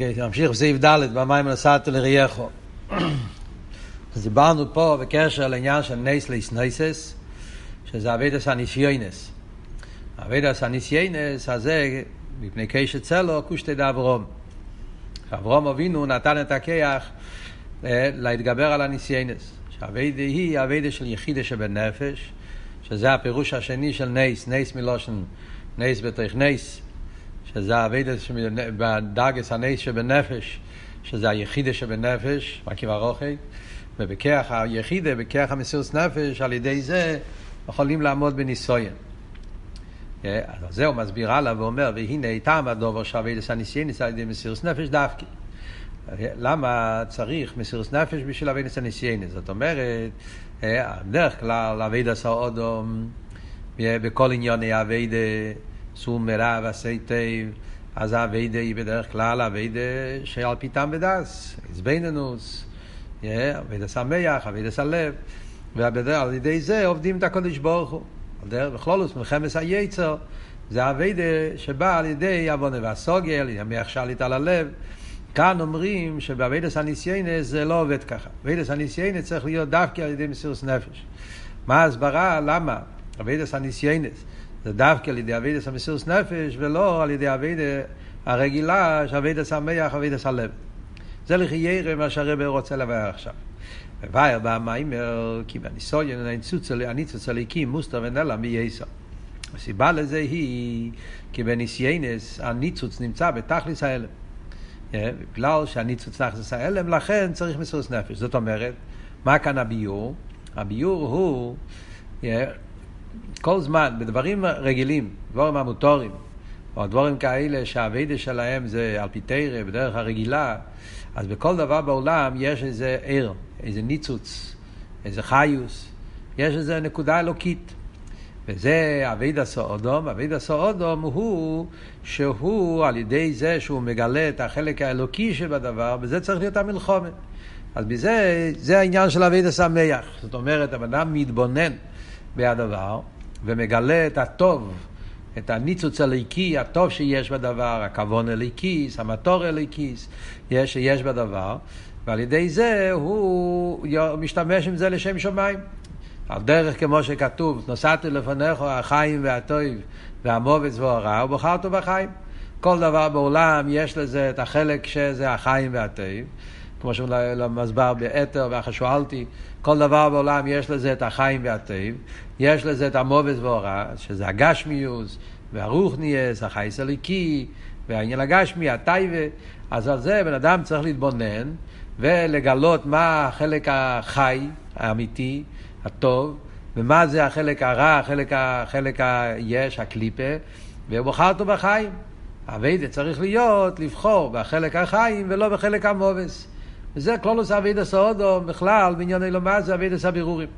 אוקיי, נמשיך בסעיף ד' במאמר נתת ליריאיך. אז דיברנו פה בקשר לעניין של נס להתנוסס, שזה עבודת הניסיונות. עבודת הניסיונות הזה, מפני קושט סלה, קושטי דאברהם. אברהם אבינו נתן את הכוח אה, להתגבר על הניסיונות. שהעבודה היא העבודה של יחידה שבנפש, שזה הפירוש השני של נס, נס מלשון, נס בתוך נס. שזה העבודה בדרגת הנס שבנפש, שזה היחידה שבנפש, מקיף הרחוק, ובכוח היחידה, בכוח המסירות נפש, על ידי זה יכולים לעמוד בניסיון. אז זה הוא מסביר הלאה ואומר, והנה טעם הדבר שעבודת הניסיונות על ידי מסירות נפש דווקא. למה צריך מסירות נפש בשביל עבודת הניסיונות? זאת אומרת, בדרך כלל עבודת האדם, בכל ענייני עבודה סור מרע ועשי טוב, אז העבודה היא בדרך כלל העבודה שעל פי טעם ודעת, התבוננות, עבודת המוח, עבודת הלב, ועל ידי זה עובדים את הקודש ברוך הוא. בכללות מלחמת היצר, זה העבודה שבא על ידי הבנה והשכל, המוח שליט על הלב. כאן אומרים שבעבודת הניסיונות זה לא עובד ככה. עבודת הניסיונות צריך להיות דווקא על ידי מסירות נפש. מה ההסברה? למה? עבודת הניסיונות. זה דווקא על ידי עבודת המסירות נפש, ולא על ידי עבודה הרגילה, שעבודת המוח, עבודת הלב. זה לכאורה מה שהרבי רוצה לבאר עכשיו. ומבאר במאמר, כי בניסיון הניצוץ אלוקים מוסתר ונעלם יותר. הסיבה לזה היא, כי בניסיונות הניצוץ נמצא בתכלית ההעלם. בגלל שהניצוץ תכלית ההעלם, לכן צריך מסירות נפש. זאת אומרת, מה כאן הביור? הביור הוא כל זמן, בדברים רגילים, דברים המוטורים, או דברים כאלה שהאביידה שלהם זה על פי תרא, בדרך הרגילה, אז בכל דבר בעולם יש איזה ער, איזה ניצוץ, איזה חיוס, יש איזה נקודה אלוקית. וזה אבידה סאודום, אבידה סאודום הוא שהוא על ידי זה שהוא מגלה את החלק האלוקי שבדבר, בזה צריך להיות המלחומת. אז בזה, זה העניין של אבידה שמח. זאת אומרת, הבן אדם מתבונן בהדבר, ומגלה את הטוב, את הניצוץ הליקי, הטוב שיש בדבר, הכוון הליקיס, המטור הליקיס, יש, שיש בדבר, ועל ידי זה הוא משתמש עם זה לשם שמיים. על דרך כמו שכתוב, נוסעתי לפניך החיים והטוב והמובץ והרע, ובחרת בחיים. כל דבר בעולם יש לזה את החלק שזה החיים והטוב. כמו שמסבר באתר ואחר שואלתי, כל דבר בעולם יש לזה את החיים והטוב, יש לזה את המובס והורע, שזה הגשמיוס והרוחניאס, החייס הליקי, והעניין הגשמי, הטייבה, אז על זה בן אדם צריך להתבונן ולגלות מה החלק החי, האמיתי, הטוב, ומה זה החלק הרע, החלק, החלק היש, הקליפה, ובוחר אותו בחיים. אביידה צריך להיות, לבחור בחלק החיים ולא בחלק המובס. וזה כלולוס אבידס האודו בכלל בעניין אלומה זה אבידס הבירורים.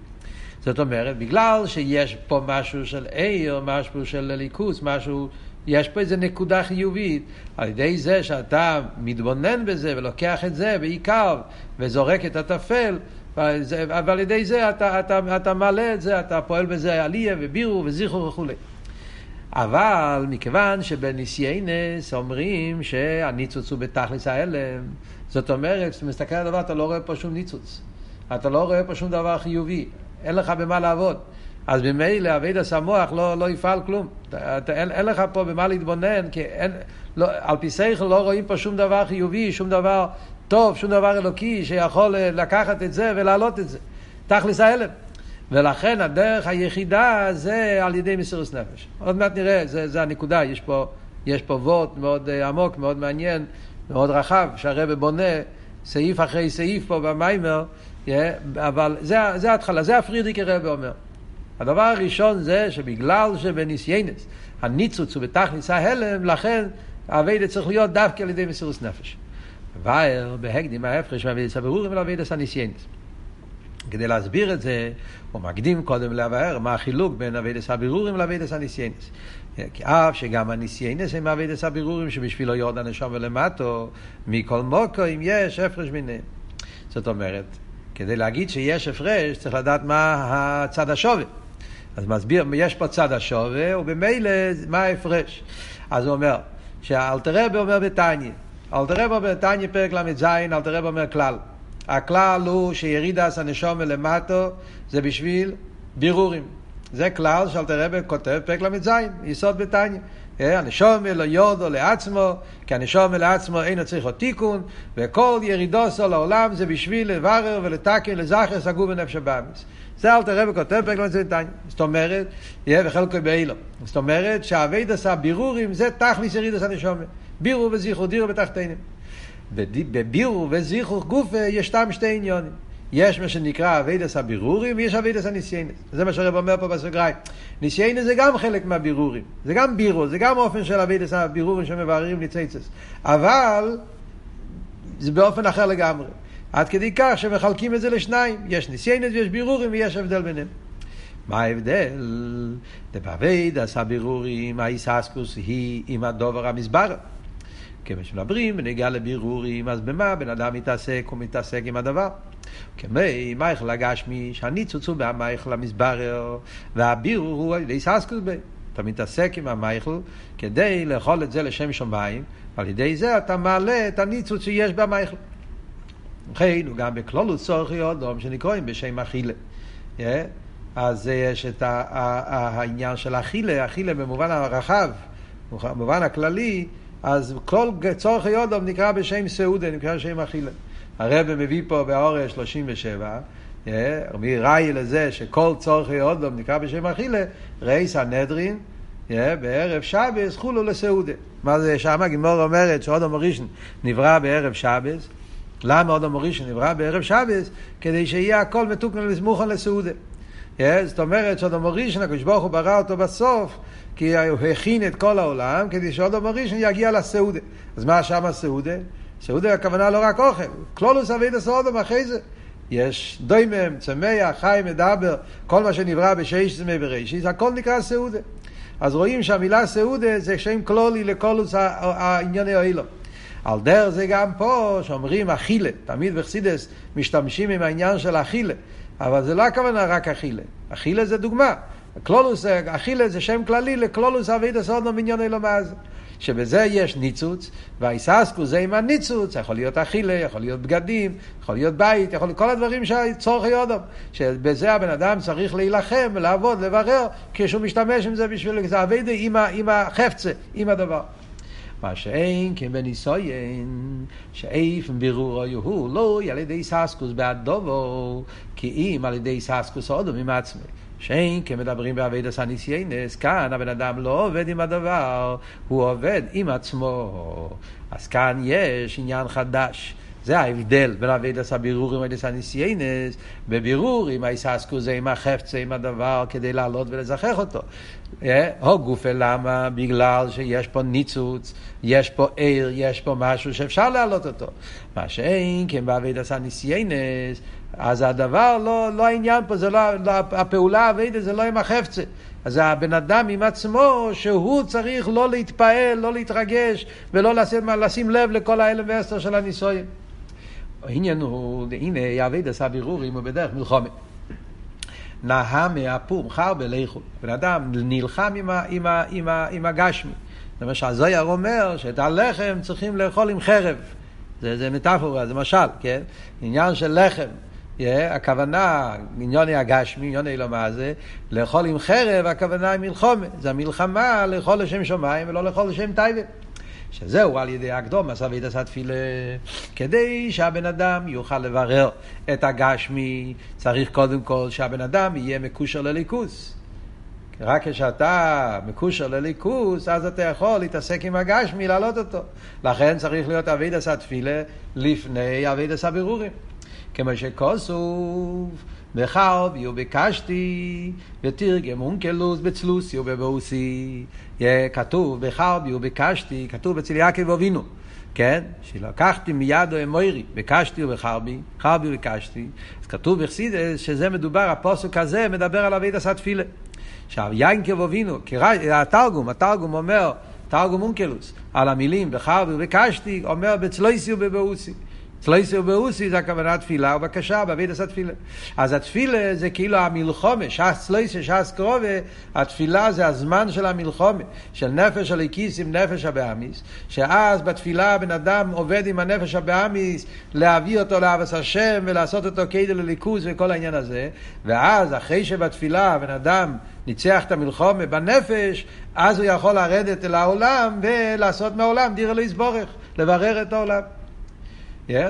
זאת אומרת, בגלל שיש פה משהו של עיר, משהו של ליכוס, משהו, יש פה איזה נקודה חיובית, על ידי זה שאתה מתבונן בזה ולוקח את זה בעיקר וזורק את הטפל, ועל ידי זה אתה, אתה, אתה מעלה את זה, אתה פועל בזה עלייה ובירו וזיכרו וכולי. אבל מכיוון שבניסיינס אומרים שהניצוץ הוא בתכלס ההלם, זאת אומרת, כשאתה מסתכל על הדבר אתה לא רואה פה שום ניצוץ. אתה לא רואה פה שום דבר חיובי. אין לך במה לעבוד. אז ממילא אבידס המוח לא, לא יפעל כלום. אתה, אתה, אין, אין לך פה במה להתבונן, כי אין, לא, על פי שכל לא רואים פה שום דבר חיובי, שום דבר טוב, שום דבר אלוקי שיכול לקחת את זה ולהעלות את זה. תכלס ההלם. ולכן הדרך היחידה זה על ידי מסירות נפש. עוד מעט נראה, זה, זה הנקודה, יש פה, יש פה וורט מאוד uh, עמוק, מאוד מעניין, מאוד רחב, שהרבי בונה סעיף אחרי סעיף פה במאמר, yeah, אבל זה, זה ההתחלה, זה הפרידיקער רבי אומר. הדבר הראשון זה שבגלל שבניסיונות הניצוץ הוא בתכלית ההעלם, לכן העבודה צריך להיות דווקא על ידי מסירות נפש. ויבואר בהקדים ההפרש מהעבודת הבירורים ולעבודת הניסיונות. כדי להסביר את זה, הוא מקדים קודם לבאר מה החילוק בין עבודת הבירורים לעבודת הנסיונות. כי אף שגם הנסיונות הם עבודת הבירורים שבשבילה ירידת הנשמה למטה, מכל מקום יש הפרש ביניהם. זאת אומרת, כדי להגיד שיש הפרש, צריך לדעת מה הצד השווה. אז מסביר, יש פה צד השווה, ובמילא מה ההפרש. אז הוא אומר, שאלטער רבי אומר בתניא, אלטער רבי אומר, תניא פרק ל"ז, אלטער רבי אומר כלל. הכלל הוא שירידס הנשומה למטו זה בשביל בירורים. זה כלל שאלתר רב כותב פרק ל"ז, יסוד בתניא. הנשומה לא יודו לעצמו, כי הנשומה לעצמו אינו צריך עוד תיקון, וכל ירידוסו לעולם זה בשביל לברר ולתקן לזכר סגור בנפש הבאמיס. זה אל תראה וכותב פרק ל"ז תניא. זאת אומרת, יהיה וחלקו באילו. זאת אומרת שהאביידס הבירורים זה תכליס ירידס הנשומה. בירור וזיכוך, דירה בתחתונים. בבירור וזיכוך גופה יש סתם שתי עניינים. יש מה שנקרא עבודת הבירורים ויש עבודת הנסיונות. זה מה שהרבי אומר פה בסוגריים. נסיונות זה גם חלק מהבירורים. זה גם בירור, זה גם אופן של עבודת הבירורים שמבררים ניצוצות. אבל זה באופן אחר לגמרי. עד כדי כך שמחלקים את זה לשניים. יש נסיונות ויש בירורים ויש הבדל ביניהם. מה ההבדל? דבעבודת הבירורים, ההתעסקות היא עם הדבר המתברר. כיוון שמדברים בנגיעה לבירורים, אז במה בן אדם מתעסק? הוא מתעסק עם הדבר. כמו מאכל הגשמי, שהניצוץ הוא במאכל המתברר, והבירור הוא על ידי התעסקות בו. אתה מתעסק עם המאכל כדי לאכול את זה לשם שמיים, ועל ידי זה אתה מעלה את הניצוץ שיש במאכל. לכן הוא גם בכללות צורכי אדם שנקראים בשם אכילה. Yeah. אז יש את העניין של אכילה, אכילה במובן הרחב, במובן הכללי, אז כל צורך יודום נקרא בשם סעודה, נקרא בשם אכילה. הרב מביא פה באורש 37, רבי ראי לזה שכל צורך יודום נקרא בשם אכילה, ראי סנהדרין, בערב שבס חולו לסעודה. מה זה שם? הגימור אומרת שאודום ראשון נברא בערב שבס. למה אודום ראשון נברא בערב שבס? כדי שיהיה הכל מתוקן לסמוכן לסעודה. זאת אומרת שאודום ראשון, הקדוש ברוך הוא ברא אותו בסוף, כי הוא הכין את כל העולם כדי שאודום ראשון יגיע לסעודה. אז מה שם הסעודה? סעודה הכוונה לא רק אוכל, כלולוס אביד הסעודום אחרי זה. יש דוימם, צמח, חי, מדבר, כל מה שנברא בשש זמי בראשיס, הכל נקרא סעודה. אז רואים שהמילה סעודה זה שם כלולי לכלוס הענייני האילו. על דרך זה גם פה שאומרים אכילה, תמיד בחסידס משתמשים עם העניין של אכילה, אבל זה לא הכוונה רק אכילה, אכילה זה דוגמה. קלולוס, אכילה זה שם כללי לקלולוס אבידס אודנו בניון אלומז. שבזה יש ניצוץ, והאיססקו זה עם הניצוץ, יכול להיות אכילה, יכול להיות בגדים, יכול להיות בית, יכול להיות כל הדברים שהצורך יודום, שבזה הבן אדם צריך להילחם, לעבוד, לברר, כשהוא משתמש עם זה בשביל זה אבידה עם החפצה, עם הדבר. מה שאין כן בניסויין, שאיפן בירור הוא לא על ידי איססקוס בעד דובו, כי אם על ידי איססקוס אודום עם עצמי. שאין כמדברים בעבידת הניסיינס, כאן הבן אדם לא עובד עם הדבר, הוא עובד עם עצמו. אז כאן יש עניין חדש. זה ההבדל בין אבידס הבירור עם אבידס הניסיינס, בבירור עם האיססקו זה עם החפצה, עם הדבר, כדי לעלות ולזכח אותו. אה, הו גופה למה? בגלל שיש פה ניצוץ, יש פה עיר, יש פה משהו שאפשר להעלות אותו. מה שאין, כן באבידס הניסיינס, אז הדבר, לא, לא העניין פה, זה לא, לא הפעולה האבידס זה לא עם החפצה. אז הבן אדם עם עצמו, שהוא צריך לא להתפעל, לא להתרגש, ולא לשים, לשים לב לכל האלם ועשר של הניסויים. העניין הוא, הנה, יעבד עשה בירורים בדרך מלחומת. נהה מהפום, חר בליכות. בן אדם נלחם עם, ה, עם, ה, עם, ה, עם הגשמי. זה מה שהזויר אומר, שאת הלחם צריכים לאכול עם חרב. זה, זה מטאפורה, זה משל, כן? עניין של לחם. Yeah, הכוונה, עניוני הגשמי, עניוני לא מה זה, לאכול עם חרב, הכוונה היא מלחומה. זה המלחמה לאכול לשם שמיים ולא לאכול לשם טייבה. שזהו על ידי הקדום, עשה וידס התפילה, כדי שהבן אדם יוכל לברר את הגשמי, צריך קודם כל שהבן אדם יהיה מקושר לליכוס. רק כשאתה מקושר לליכוס, אז אתה יכול להתעסק עם הגשמי, להעלות אותו. לכן צריך להיות אבידס התפילה לפני אבידס הבירורים. כמו שכוסוף, בחרבי וביקשתי, ותרגם אונקלוס בצלוסי ובבוסי. כתוב בחרבי וביקשתי, כתוב אצל יעקב אבינו. כן? שלקחתי מיד אמוירי, ביקשתי ובחרבי, חרבי וביקשתי. אז כתוב בחסידס שזה מדובר, הפוסק הזה מדבר על אבידס התפילה. עכשיו, יינקב אבינו, התרגום, התרגום אומר, תרגום אונקלוס, על המילים בחרבי וביקשתי, אומר בצלויסי ובבאוסי. צלויסי ובאוסי זה הכוונה תפילה ובקשה, בעבידת התפילה. אז התפילה זה כאילו המלחומה, ש"ס צלויסי, ש"ס קרובה, התפילה זה הזמן של המלחומה, של נפש הליקיס עם נפש הבאמיס, שאז בתפילה בן אדם עובד עם הנפש הבאמיס להביא אותו לאבס השם ולעשות אותו כאילו לליכוז וכל העניין הזה, ואז אחרי שבתפילה בן אדם ניצח את המלחומה בנפש, אז הוא יכול לרדת אל העולם ולעשות מהעולם דיר אלוהיס בורך, לברר את העולם.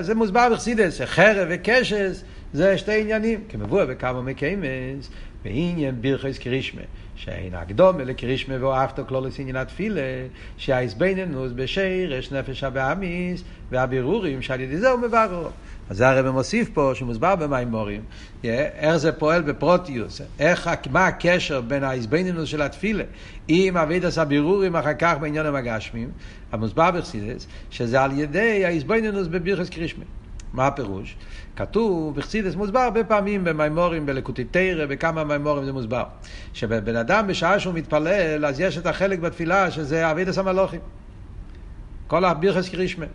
זה מוסבר בחסידס, שחרב וקשס זה שתי עניינים, כמבואר בכמה מקיימס, בעניין בירכס קרישמה, שאין הקדומה לקרישמה ואוהבתו כלולוס עניין התפילה, שהאיזבנינוס בשרש נפש הבאמיס, והבירורים שעל ידי זה הוא מברר. אז זה הרב מוסיף פה, שמוסבר במימורים, איך זה פועל בפרוטיוס, איך, מה הקשר בין האיזבנינוס של התפילה עם אבידס הבירורים אחר כך בעניין הגשמים, המוסבר בחסידס, שזה על ידי האיזבנינוס בבירכס קרישמה. מה הפירוש? כתוב בחסידס מוסבר הרבה פעמים במימורים, בלקוטי תרא, בכמה מימורים זה מוסבר. שבן אדם בשעה שהוא מתפלל, אז יש את החלק בתפילה שזה אבידס המלוכים. כל הבירכס קרישמה.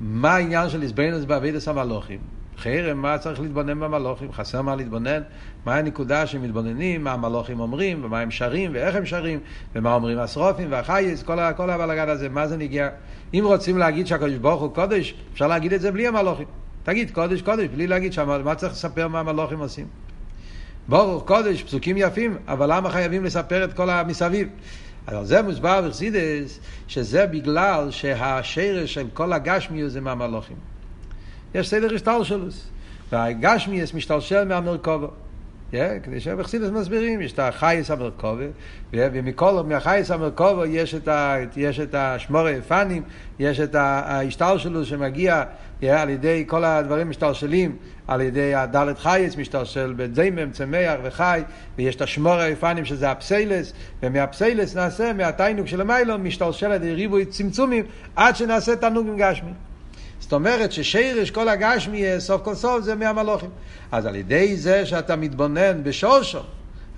מה העניין של איזבנינוס באבידס המלוכים? חרם, מה צריך להתבונן במלוכים? חסר מה להתבונן? מה הנקודה שמתבוננים, מה המלוכים אומרים, ומה הם שרים, ואיך הם שרים, ומה אומרים השרופים והחייס, כל, כל הבלגן הזה, מה זה נגיע? אם רוצים להגיד שהקדוש ברוך הוא קודש, אפשר להגיד את זה בלי המלוכים. תגיד קודש, קודש, בלי להגיד שמה, מה צריך לספר מה המלוכים עושים? ברוך קודש, פסוקים יפים, אבל למה חייבים לספר את כל המסביב? אז זה מוסבר בחסידס, שזה בגלל שהשרש של כל הגשמיות זה מהמלוכים. יש סדר השתלשלוס. והגשמיאס משתלשל מהמרכובו. Yeah, כדי שבחסידס מסבירים, יש את החייס המרכובה, ומכל, מהחייס המרכובה יש את, ה, יש את השמורי פנים, יש את ההשתלשלות שמגיע yeah, על ידי כל הדברים משתלשלים, על ידי הדלת חייס משתלשל בזימם, צמח וחי, ויש את השמורי פנים שזה הפסיילס, ומהפסיילס נעשה, מהתיינוק של המיילון, משתלשל על ידי ריבוי צמצומים, עד שנעשה תענוג עם גשמי. זאת אומרת ששירש כל הגשמי סוף כל סוף זה מהמלוכים. אז על ידי זה שאתה מתבונן בשורשו,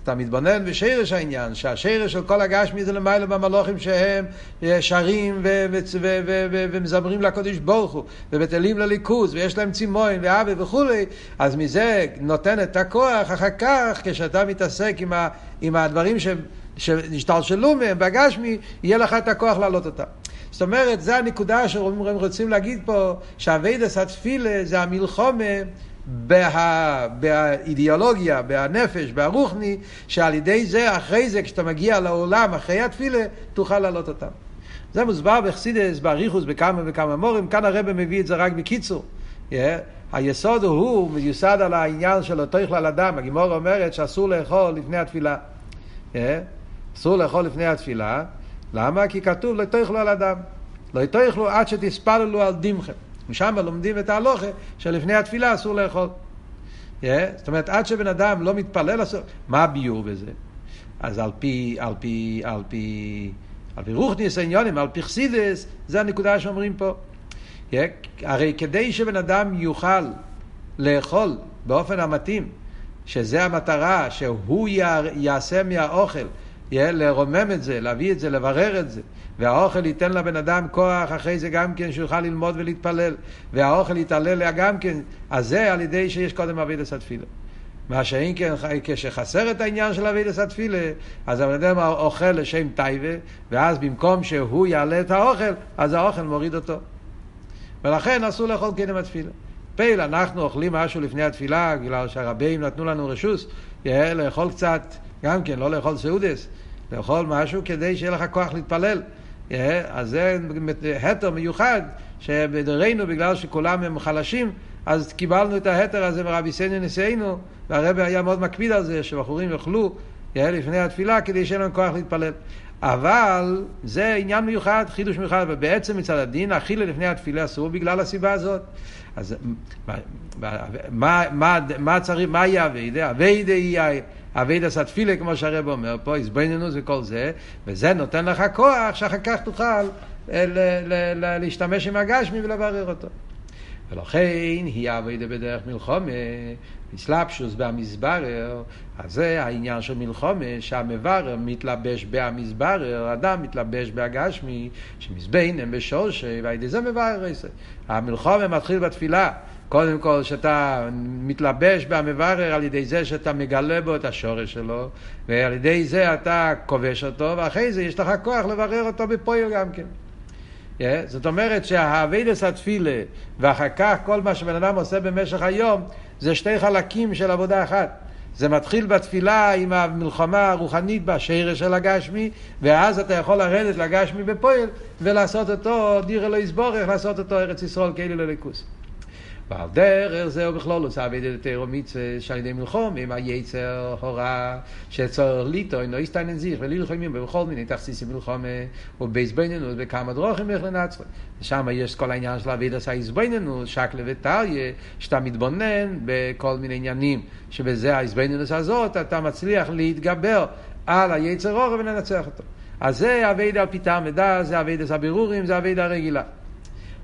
אתה מתבונן בשירש העניין, שהשירש של כל הגשמי זה למעלה במלוכים שהם שרים ומזמרים לקודש ברוך הוא, ובטלים לליכוז, ויש להם צימון ואבי וכולי, אז מזה נותן את הכוח אחר כך, כשאתה מתעסק עם, ה, עם הדברים שהשתלשלו מהם בגשמי, יהיה לך את הכוח להעלות אותם. זאת אומרת, זו הנקודה שהם רוצים להגיד פה, שאביידס התפילה זה המלחומה בה, באידיאולוגיה, בנפש, ברוחני, שעל ידי זה, אחרי זה, כשאתה מגיע לעולם, אחרי התפילה, תוכל להעלות אותם. זה מוסבר בחסידס, באריכוס, בכמה וכמה מורים, כאן הרב מביא את זה רק בקיצור. Yeah. היסוד הוא מיוסד על העניין של אותו יכלל אדם. הגימור אומרת שאסור לאכול לפני התפילה. Yeah. אסור לאכול לפני התפילה. למה? כי כתוב לא תאכלו על אדם. לא תאכלו עד שתספללו על דמכם. משם לומדים את ההלוכה שלפני התפילה אסור לאכול. Yeah, זאת אומרת, עד שבן אדם לא מתפלל אסור... מה הביור בזה? אז על פי, על פי, על פי, על פי רוחניס העניונים, על פי חסידס, זה הנקודה שאומרים פה. Yeah, הרי כדי שבן אדם יוכל לאכול באופן המתאים, שזה המטרה, שהוא יעשה מהאוכל לרומם את זה, להביא את זה, לברר את זה. והאוכל ייתן לבן אדם כוח אחרי זה גם כן שיוכל ללמוד ולהתפלל. והאוכל יתעלל לה גם כן, אז זה על ידי שיש קודם אבידס התפילה. מה שאם כן, כשחסר את העניין של אבידס התפילה, אז הבן אדם אוכל לשם טייבה, ואז במקום שהוא יעלה את האוכל, אז האוכל מוריד אותו. ולכן אסור לאכול קדם התפילה. פייל, אנחנו אוכלים משהו לפני התפילה, בגלל שהרבים נתנו לנו רשוס, לאכול קצת, גם כן, לא לאכול סעודס. לאכול משהו כדי שיהיה לך כוח להתפלל. אז זה התר מיוחד, שבדורנו, בגלל שכולם הם חלשים, אז קיבלנו את ההתר הזה מרבי סני נשיאנו, והרבי היה מאוד מקפיד על זה, שבחורים יאכלו לפני התפילה כדי שיהיה להם כוח להתפלל. אבל זה עניין מיוחד, חידוש מיוחד, ובעצם מצד הדין, אכילה לפני התפילה אסור בגלל הסיבה הזאת. אז מה, מה, מה, מה צריך, מה יהיה אביידה? אביידה יהיה אביידה סתפילה, כמו שהרב אומר פה, הזבנינוס וכל זה, וזה נותן לך כוח שאחר כך תוכל אה, להשתמש עם הגשמי ולברר אותו. ולכן היא עבודה בדרך מלחומה, מסלבשוס במזברר, אז זה העניין של מלחומה, שהמברר מתלבש במזברר, אדם מתלבש בהגשמי, שמזבנם בשורשי, ועל ידי זה מברר. המלחומה מתחיל בתפילה. קודם כל שאתה מתלבש במברר על ידי זה שאתה מגלה בו את השורש שלו, ועל ידי זה אתה כובש אותו, ואחרי זה יש לך כוח לברר אותו בפועל גם כן. Yeah, זאת אומרת שהאביידס התפילה ואחר כך כל מה שבן אדם עושה במשך היום זה שתי חלקים של עבודה אחת. זה מתחיל בתפילה עם המלחמה הרוחנית בשרש של הגשמי, ואז אתה יכול לרדת לגשמי בפועל ולעשות אותו, דיר אלוהי סבורך, לעשות אותו ארץ ישראל כאילו לליכוס. ועל דרך זהו בכלול עושה עבד את תירו מצווה שעל ידי מלחום עם היצר הורה שצורך ליטו אינו הסתיינן זיך ולילחומים בכל מיני תכסיסים מלחום ובייסבננו בכמה דרוכים איך לנצחו. ושם יש כל העניין של עבד עשה איסבננו שקלה וטליה שאתה מתבונן בכל מיני עניינים שבזה האיסבננו הזאת אתה מצליח להתגבר על היצר הורה ולנצח אותו. אז זה עבד על פיתה מדע זה עבד עשה בירורים זה עבד הרגילה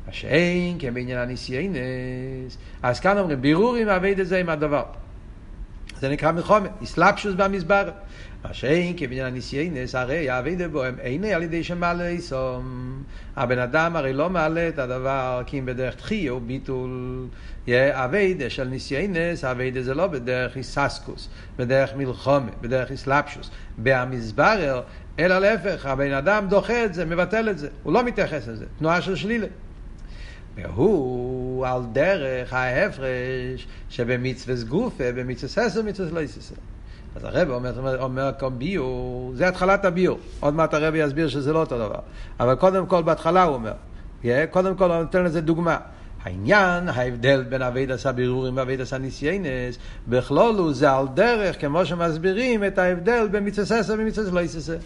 מה שאין כן בעניין הניסיינס, אז כאן אומרים בירורים עבד את זה עם הדבר. זה נקרא מלחומת, אסלאפשוס במזבר. מה שאין כן בעניין הניסיינס, הרי העבד בו הם איני על ידי שמעלה איסום. הבן אדם הרי לא מעלה את הדבר כי אם בדרך תחייה הוא ביטול. עבד של ניסיינס, עבד זה לא בדרך איססקוס, בדרך מלחומת, בדרך אסלאפשוס. במזברר, אלא להפך, הבן אדם דוחה את זה, מבטל את זה, הוא לא מתייחס לזה, תנועה של שלילה. והוא על דרך ההפרש שבמצווה גופה, במצווה ססר, מצווה לא יססר. אז הרב אומר, אומר, אומר ביור, זה התחלת הביור. עוד מעט הרב יסביר שזה לא אותו דבר. אבל קודם כל בהתחלה הוא אומר. קודם כל הוא נותן לזה דוגמה. העניין, ההבדל בין אבייד עשה בירורים ואבייד עשה ניסיינס, בכלולו זה על דרך, כמו שמסבירים את ההבדל בין מצווה ססר ומצווה לא יססר.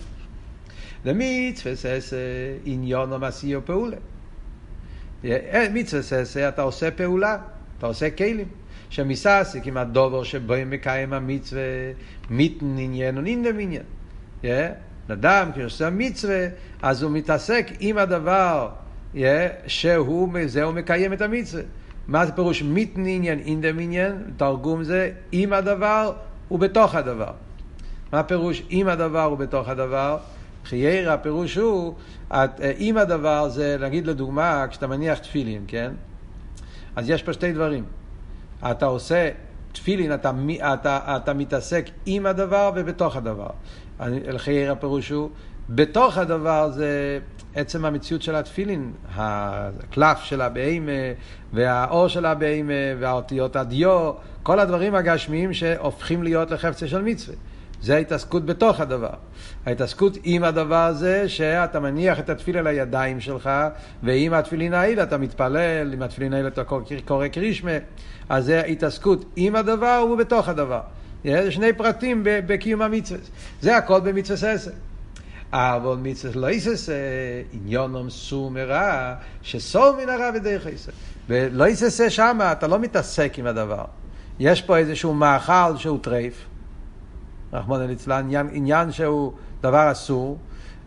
למצווה ססר עניון או מעשי פעולה. מצווה ססה, אתה עושה פעולה, אתה עושה כלים. שמסעסיק עם הדובר שבו מקיים המצווה, מיתן עניין ונינדם עניין. אדם כשעושה מצווה, אז הוא מתעסק עם הדבר yeah, שהוא, זה הוא מקיים את המצווה. מה זה פירוש מיתן עניין, אינדם עניין? תרגום זה עם הדבר ובתוך הדבר. מה הפירוש עם הדבר ובתוך הדבר? חיירה הפירוש הוא, אם הדבר זה, נגיד לדוגמה, כשאתה מניח תפילין, כן? אז יש פה שתי דברים. אתה עושה תפילין, אתה, אתה, אתה מתעסק עם הדבר ובתוך הדבר. חיירה הפירוש הוא, בתוך הדבר זה עצם המציאות של התפילין, הקלף של הבהמה והאור של הבהמה והאותיות הדיו, כל הדברים הגשמיים שהופכים להיות לחפצה של מצווה. זה ההתעסקות בתוך הדבר. ההתעסקות עם הדבר הזה, שאתה מניח את התפילה לידיים שלך, ועם התפילין האלה אתה מתפלל, עם התפילין האלה אתה קורא קרישמה, אז זה התעסקות עם הדבר ובתוך הדבר. זה שני פרטים בקיום המצווה. זה הכל במצווה ססה. אבל מצווה לא יססה, עניונם סור מרע, שסור מן הרע בדרך יססה. ולא יססה שמה, אתה לא מתעסק עם הדבר. יש פה איזשהו מאכל שהוא טרייף. רחמנא ליצלן, עניין, עניין שהוא דבר אסור,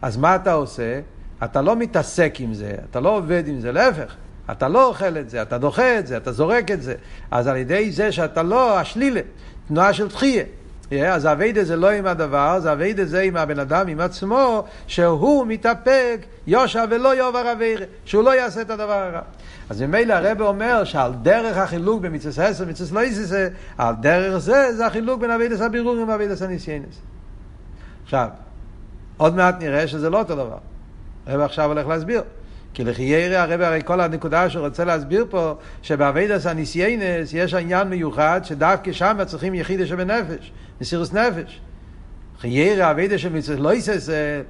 אז מה אתה עושה? אתה לא מתעסק עם זה, אתה לא עובד עם זה, להפך. אתה לא אוכל את זה, אתה דוחה את זה, אתה זורק את זה. אז על ידי זה שאתה לא, השלילה, תנועה של תחייה. Yeah, אז אביידה זה לא עם הדבר, זה אביידה זה עם הבן אדם, עם עצמו, שהוא מתאפק, יושע ולא יאבר אביירה, שהוא לא יעשה את הדבר הרע. אז ממילא הרב אומר שעל דרך החילוק במצווה עשר ומצווה לא יססה, על דרך זה, זה החילוק בין אבידס הבירורים ואבידס הניסיינס. עכשיו, עוד מעט נראה שזה לא אותו דבר. הרב עכשיו הולך להסביר. כי לכי ירא הרב הרי כל הנקודה שהוא רוצה להסביר פה, שבעבודת הנסיונות יש עניין מיוחד שדווקא שם צריכים יחידה שבנפש, מסירות נפש. לכאורה עבודה של מצוות לא תעשה,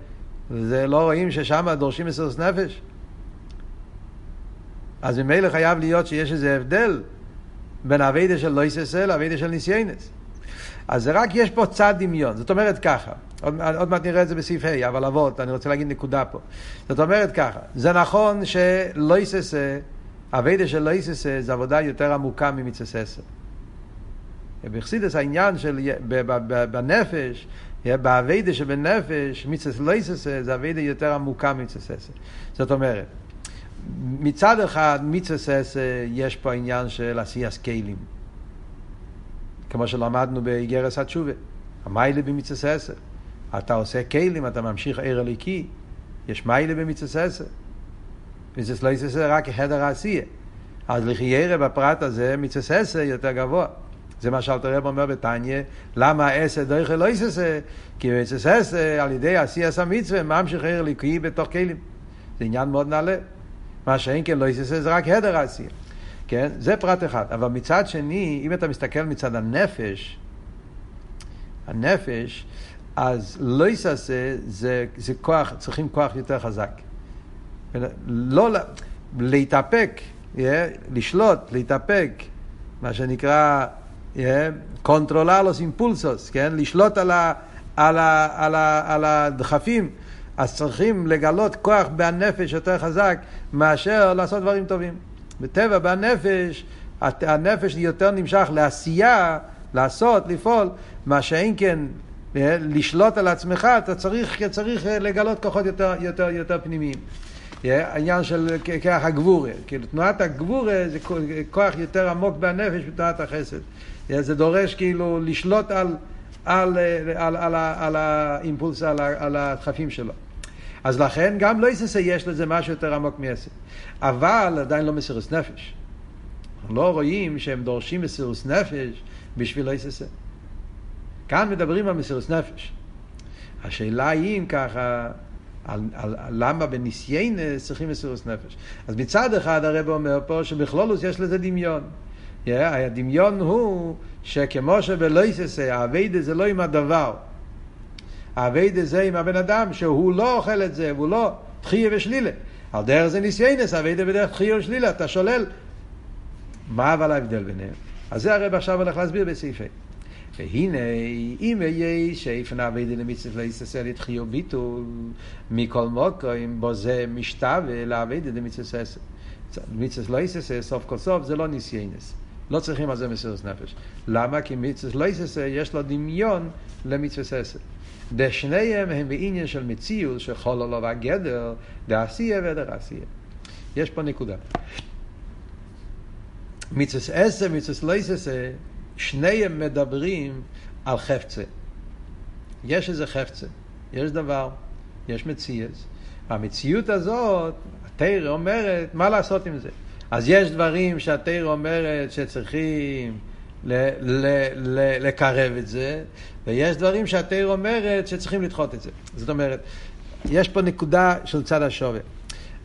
זה לא רואים ששם דורשים מסירות נפש? אז ממילא חייב להיות שיש איזה הבדל בין עבודה של לא לעבודה של נסיונות. אז זה רק יש פה צד דמיון. זאת אומרת ככה, עוד, עוד מעט נראה את זה בסעיף ה', אבל אבות, אני רוצה להגיד נקודה פה. זאת אומרת ככה, זה נכון שלא אביידה של לא זה עבודה יותר עמוקה ממצססה. בחסידס העניין של, בנפש, באביידה שבנפש, מצס לא זה אביידה יותר עמוקה ממצססה. זאת אומרת, מצד אחד, מצווה יש פה עניין של עשיית כלים. כמו שלמדנו באיגרס התשובה. המיילה במצווה אתה עושה כלים, אתה ממשיך עיר הליקי. יש מיילה במצווה מצווה לא זה רק חדר העשייה. אז לחיירה בפרט הזה, מצווה יותר גבוה. זה מה שאלתר רב אומר בתניא, למה עשר דרך לא יססה? כי מצווה על ידי עשיית המצווה ממשיך עיר הליקי בתוך כלים. זה עניין מאוד נעלה. מה שאין כן לא יססה זה רק הדר העשייה. כן? זה פרט אחד. אבל מצד שני, אם אתה מסתכל מצד הנפש, הנפש, אז לא תעשה זה, זה כוח, צריכים כוח יותר חזק. לא להתאפק, yeah, לשלוט, להתאפק, מה שנקרא control de los impulsos, כן? לשלוט על, ה, על, ה, על, ה, על הדחפים. אז צריכים לגלות כוח בנפש יותר חזק מאשר לעשות דברים טובים. בטבע, בנפש, הנפש יותר נמשך לעשייה, לעשות, לפעול, מה שאין כן אה, לשלוט על עצמך, אתה צריך, צריך לגלות כוחות יותר, יותר, יותר פנימיים. אה, העניין של כוח הגבורה, כאילו תנועת הגבורה זה כוח יותר עמוק בנפש בתנועת החסד. אה, זה דורש כאילו לשלוט על, על, על, על, על, על האימפולס, על, על הדחפים שלו. אז לכן גם לא יססה יש לזה משהו יותר עמוק מעשר. אבל עדיין לא מסירוס נפש. לא רואים שהם דורשים מסירוס נפש בשביל לא יססה. כאן מדברים על מסירוס נפש. השאלה היא אם ככה, על, על, על למה בניסיינס צריכים מסירוס נפש. אז מצד אחד הרב אומר פה שבכלולוס יש לזה דמיון. Yeah, הדמיון הוא שכמו שבלא יססה, האביידה זה לא עם הדבר. האביידה זה עם הבן אדם שהוא לא אוכל את זה, והוא לא דחייה ושלילה. על דרך זה נסיונות, עבודה בדרך דחייה ושלילה, אתה שולל. מה אבל ההבדל ביניהם? אז זה הרבי עכשיו הולך להסביר בסעיף ה'. והנה, אם היות שאופן העבודה במצוות לא תעשה היא דחייה וביטול, מכל מקום אין בזה משתווה לעבודה למצווה מצוות לא תעשה, סוף כל סוף, זה לא נסיונות. לא צריכים על זה מסירות נפש. למה? כי מצוות לא תעשה, יש לו דמיון למצווה ססה. דשניהם הם בעניין של מציאות שכל עולו והגדר, דעשייה ודרעשייה. יש פה נקודה. מצווה עשר, מצווה לא עשר, שניהם מדברים על חפצה. יש איזה חפצה, יש דבר, יש מציאות. והמציאות הזאת, התרא אומרת, מה לעשות עם זה? אז יש דברים שהתרא אומרת שצריכים ל- ל- ל- לקרב את זה, ויש דברים שהתרא אומרת שצריכים לדחות את זה. זאת אומרת, יש פה נקודה של צד השווה.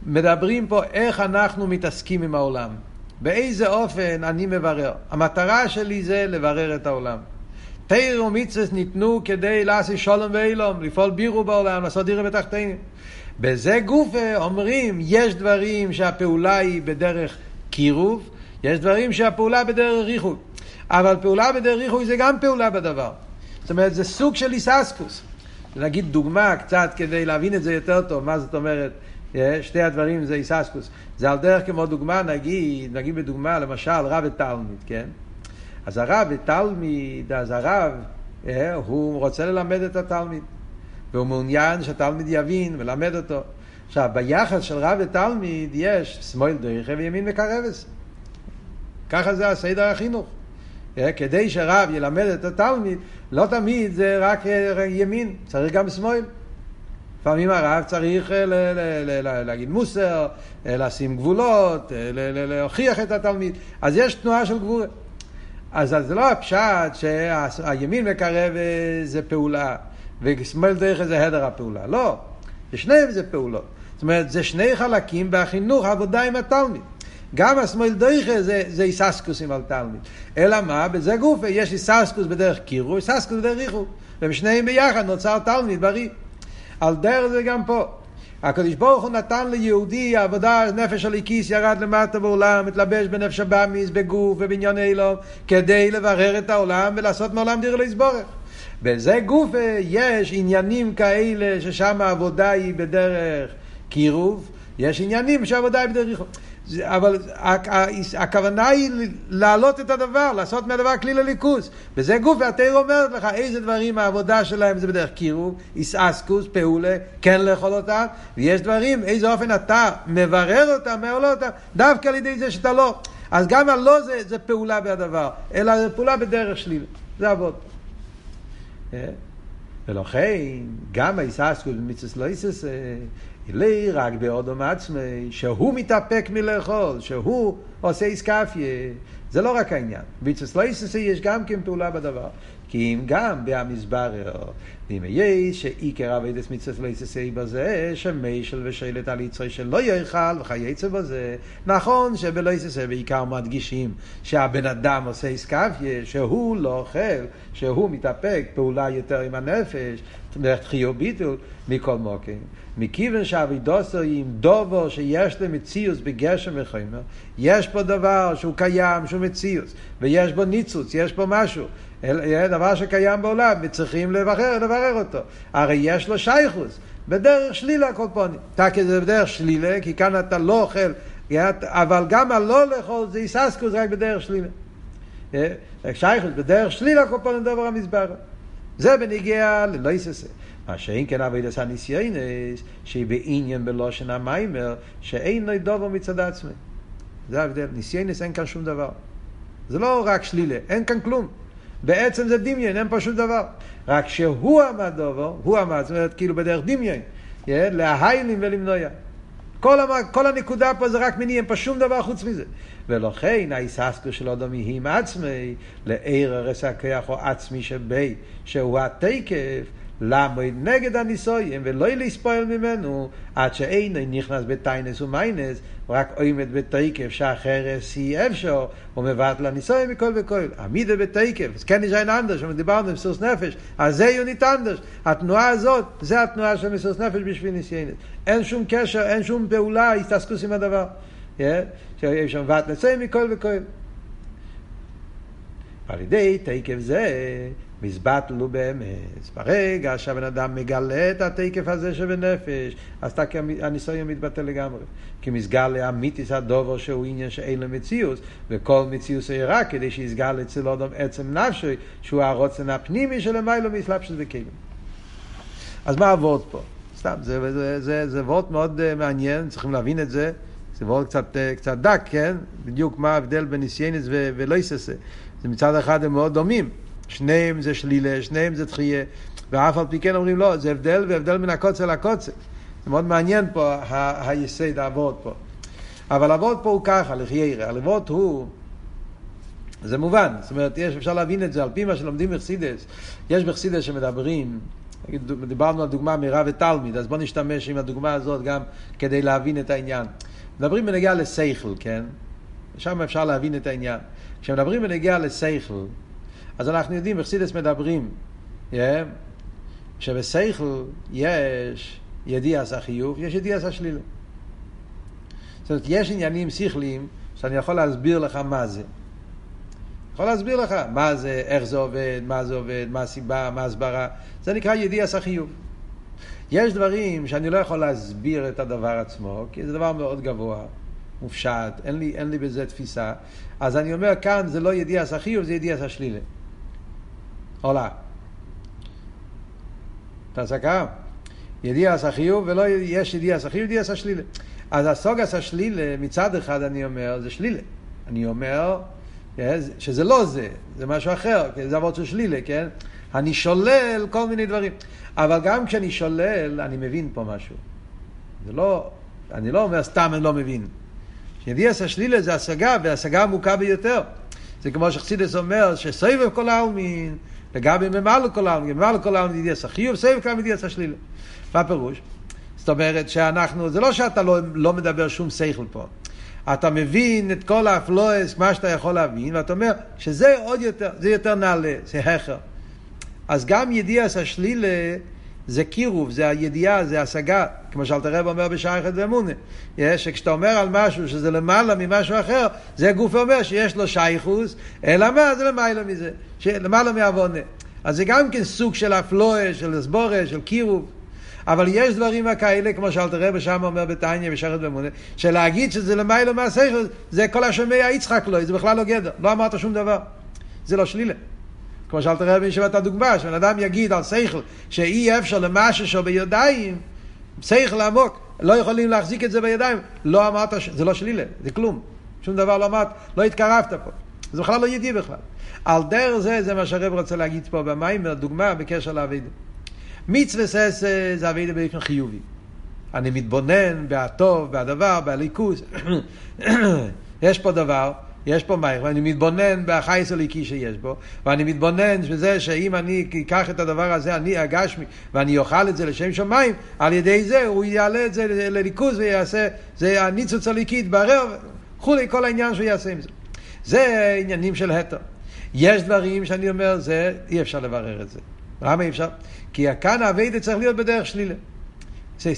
מדברים פה איך אנחנו מתעסקים עם העולם. באיזה אופן אני מברר. המטרה שלי זה לברר את העולם. תרא ומצווה ניתנו כדי לעשות שלום ואילום, לפעול בירו בעולם, לעשות דירה בתחתינו. בזה גופה אומרים, יש דברים שהפעולה היא בדרך קירוב, יש דברים שהפעולה בדרך ריחוק. אבל פעולה בדרך ריחוק זה גם פעולה בדבר. זאת אומרת, זה סוג של איססקוס. נגיד דוגמה קצת כדי להבין את זה יותר טוב, מה זאת אומרת, אה, שתי הדברים זה איססקוס. זה על דרך כמו דוגמה, נגיד, נגיד בדוגמה, למשל, רב ותלמיד, כן? אז הרב ותלמיד, אז הרב, אה, הוא רוצה ללמד את התלמיד. והוא מעוניין שהתלמיד יבין ולמד אותו. עכשיו, ביחס של רב ותלמיד יש שמאל דרך וימין מקרבס. ככה זה הסדר החינוך. אה, כדי שרב ילמד את התלמיד, לא תמיד זה רק אה, ימין, צריך גם שמאל. לפעמים הרב צריך אה, להגיד מוסר, לשים גבולות, להוכיח את התלמיד. אז יש תנועה של גבורה. אז זה לא הפשט שהימין מקרב זה פעולה, ושמאל דרך זה הדר הפעולה. לא, שניהם זה פעולות. זאת אומרת, זה שני חלקים בחינוך, עבודה עם התלמיד. גם השמאל דויכה זה, זה איססקוסים על תלמיד. אלא מה? בזה גופה יש איססקוס בדרך קירו, איססקוס בדרך ריחו. והם שניהם ביחד נוצר תלמיד בריא. על דרך זה גם פה. הקדוש ברוך הוא נתן ליהודי עבודה, נפש הליקיס ירד למטה בעולם, מתלבש בנפש הבאמיס, בגוף ובעניין אילום, כדי לברר את העולם ולעשות מעולם דיר לסבורך. בזה גוף יש עניינים כאלה ששם העבודה היא בדרך קירוב, יש עניינים שהעבודה היא בדרך ריחו. אבל הכוונה היא להעלות את הדבר, לעשות מהדבר כלי לליכוס. וזה גוף, והתיר אומרת לך איזה דברים העבודה שלהם זה בדרך קירוב, איסאסקוס, פעולה, כן לאכול אותם, ויש דברים, איזה אופן אתה מברר אותם, מעולה אותם, דווקא על ידי זה שאתה לא. אז גם הלא זה, זה פעולה בדבר, אלא זה פעולה בדרך שלילה. זה עבוד. אה? ולכן, גם האיסאסקוס במצווה לא איסס, אלי רק באודום עצמי, שהוא מתאפק מלאכול, שהוא עושה איסקפיה. זה לא רק העניין. מצווה לא איסס יש גם כן פעולה בדבר. כי אם גם בהמסברר, ואם יש שעיקר אבידס מצווה לא יססי בזה, שמישל ושאלת על יצרי שלא יאכל וכייצא בזה. נכון שבלא יססי בעיקר מדגישים שהבן אדם עושה עסקאפיה, שהוא לא אוכל, שהוא מתאפק פעולה יותר עם הנפש, דרך תחיו ביטול, מכל מוקים. מכיוון היא עם דובו שיש למציאוס בגשם וחומר, יש פה דבר שהוא קיים, שהוא מציאוס, ויש בו ניצוץ, יש פה משהו. דבר שקיים בעולם וצריכים לברר, לברר אותו. הרי יש לו שייכוס, בדרך שלילה כל פונים. תקי זה בדרך שלילה, כי כאן אתה לא אוכל, אבל גם הלא לאכול זה איססקוס רק בדרך שלילה. שייכוס בדרך שלילה כל פונים דבר המזבר. זה בניגיע ללא יססה. מה שאין כן אבידס הניסיונס, שהיא בעניין בלושן המיימר, שאין לו דובר מצד עצמי. זה ההבדל. ניסיונס אין כאן שום דבר. זה לא רק שלילה, אין כאן כלום. בעצם זה דמיין, אין פה שום דבר. רק שהוא עמד דובו, הוא עמד, זאת אומרת, כאילו בדרך דמיין, להיילים ולמנויה. כל, המ... כל הנקודה פה זה רק מיני, אין פה שום דבר חוץ מזה. ולכן האיססקו של אדום יהי עם עצמי, לעיר הרס הכיח או עצמי שבי, שהוא התקף, לעמוד נגד הניסויים ולא להספויל ממנו עד שאין נכנס בטיינס ומיינס רק עומד בתקף שהחרס היא אפשר ומבט לניסויים מכל וכל. עמידה בתקף אז כן יש אין אנדרש דיברנו עם סוס נפש. אז זה יונית אנדרש. התנועה הזאת זה התנועה של מסוס נפש בשביל ניסיינס אין שום קשר אין שום פעולה הסתסקוס עם הדבר. שיש שם מבט לניסויים מכל וכל. על ידי תקף זה מזבטלו באמץ. ברגע שהבן אדם מגלה את התקף הזה שבנפש, אז הניסיון מתבטל לגמרי. כי מסגל אמיתיס הדובר שהוא עניין שאין לו מציאוס, וכל מציאוס הוא רק כדי שיסגל אצל אדם עצם נפשי, שהוא הרוצן הפנימי של המיילו מסלבשת וכלים. אז מה עבוד פה? סתם, זה, זה, זה, זה וורט מאוד uh, מעניין, צריכים להבין את זה. זה וורט קצת, uh, קצת דק, כן? בדיוק מה ההבדל בין ניסיינס ולא יססה. זה מצד אחד הם מאוד דומים. שניהם זה שלילה, שניהם זה תחייה, ואף על פי כן אומרים לא, זה הבדל והבדל מן הקוצר לקוצר. זה מאוד מעניין פה היסד העבוד פה. אבל העבוד פה הוא ככה, לחיירה, העבוד הוא, זה מובן, זאת אומרת, יש, אפשר להבין את זה, על פי מה שלומדים בחסידס, יש בחסידס שמדברים, דיברנו על דוגמה מרב ותלמיד, אז בואו נשתמש עם הדוגמה הזאת גם כדי להבין את העניין. מדברים בנגיעה לסייכל, כן? שם אפשר להבין את העניין. כשמדברים בנגיעה לסייכל, אז אנחנו יודעים, בחסידס מדברים, yeah, שבסייכל יש ידיעס החיוב, יש ידיעס השלילה. זאת אומרת, יש עניינים שכליים שאני יכול להסביר לך מה זה. יכול להסביר לך מה זה, איך זה עובד, מה זה עובד, מה הסיבה, מה ההסברה. זה נקרא ידיעס החיוב. יש דברים שאני לא יכול להסביר את הדבר עצמו, כי זה דבר מאוד גבוה, מופשט, אין לי, אין לי בזה תפיסה. אז אני אומר, כאן זה לא ידיעס החיוב, זה ידיעס השלילה. עולה. אתה סקה? ידיעס החיוב ולא יש ידיעס החיוב, ידיעס השלילה. אז הסוגס השלילה, מצד אחד אני אומר, זה שלילה. אני אומר שזה לא זה, זה משהו אחר, זה עבוד של שלילה, כן? אני שולל כל מיני דברים. אבל גם כשאני שולל, אני מבין פה משהו. זה לא, אני לא אומר סתם אני לא מבין. ידיעס השלילה זה השגה, והשגה עמוקה ביותר. זה כמו שחסידס אומר, שסובב כל העלמין, לגבי ממלא כל העלמין, ממלא כל העלמין ידיעס החיוב, סבב כאן ידיעס השלילה. מה הפירוש? זאת אומרת שאנחנו, זה לא שאתה לא, לא מדבר שום שכל פה. אתה מבין את כל האפלואס, מה שאתה יכול להבין, ואתה אומר שזה עוד יותר, זה יותר נעלה, זה הכר. אז גם ידיעס השלילה זה קירוב, זה הידיעה, זה השגה, כמו שאלתר רב אומר בשייכת ואמונה. שכשאתה אומר על משהו שזה למעלה ממשהו אחר, זה גוף אומר שיש לו שייכוס, אלא מה? זה למעלה מזה, למעלה מעוונה. אז זה גם כן סוג של אפלואה, של הסבורה, של קירוב. אבל יש דברים כאלה, כמו שאלתר רבי שם אומר בתניא ושכת במונה, שלהגיד שזה למיילו מהשכל, זה כל השומע יצחק לו, זה בכלל לא גדר, לא אמרת שום דבר. זה לא שלילה. כמו שאלתר רבי ישיבת הדוגמה, שבן אדם יגיד על שכל שאי אפשר למשהו בידיים, שכל עמוק, לא יכולים להחזיק את זה בידיים, לא אמרת, זה לא שלילה, זה כלום. שום דבר לא אמרת, לא התקרבת פה. זה בכלל לא ידיע בכלל. על דרך זה, זה מה שהרב רוצה להגיד פה במים, דוגמה בקשר לאבידה. מצווה ססה זה אבידה באופן חיובי. אני מתבונן בהטוב, בהדבר, בהליכוס. יש פה דבר, יש פה מים, ואני מתבונן בחייס הליקי שיש בו, ואני מתבונן בזה שאם אני אקח את הדבר הזה, אני הגשמי, ואני אוכל את זה לשם שמיים, על ידי זה הוא יעלה את זה לליכוז ויעשה, זה הניצוץ הליקי יתברר, וכולי, כל העניין שהוא יעשה עם זה. זה עניינים של התר. יש דברים שאני אומר, זה, אי אפשר לברר את זה. למה אי אפשר? כי כאן האביידה צריך להיות בדרך שלילה.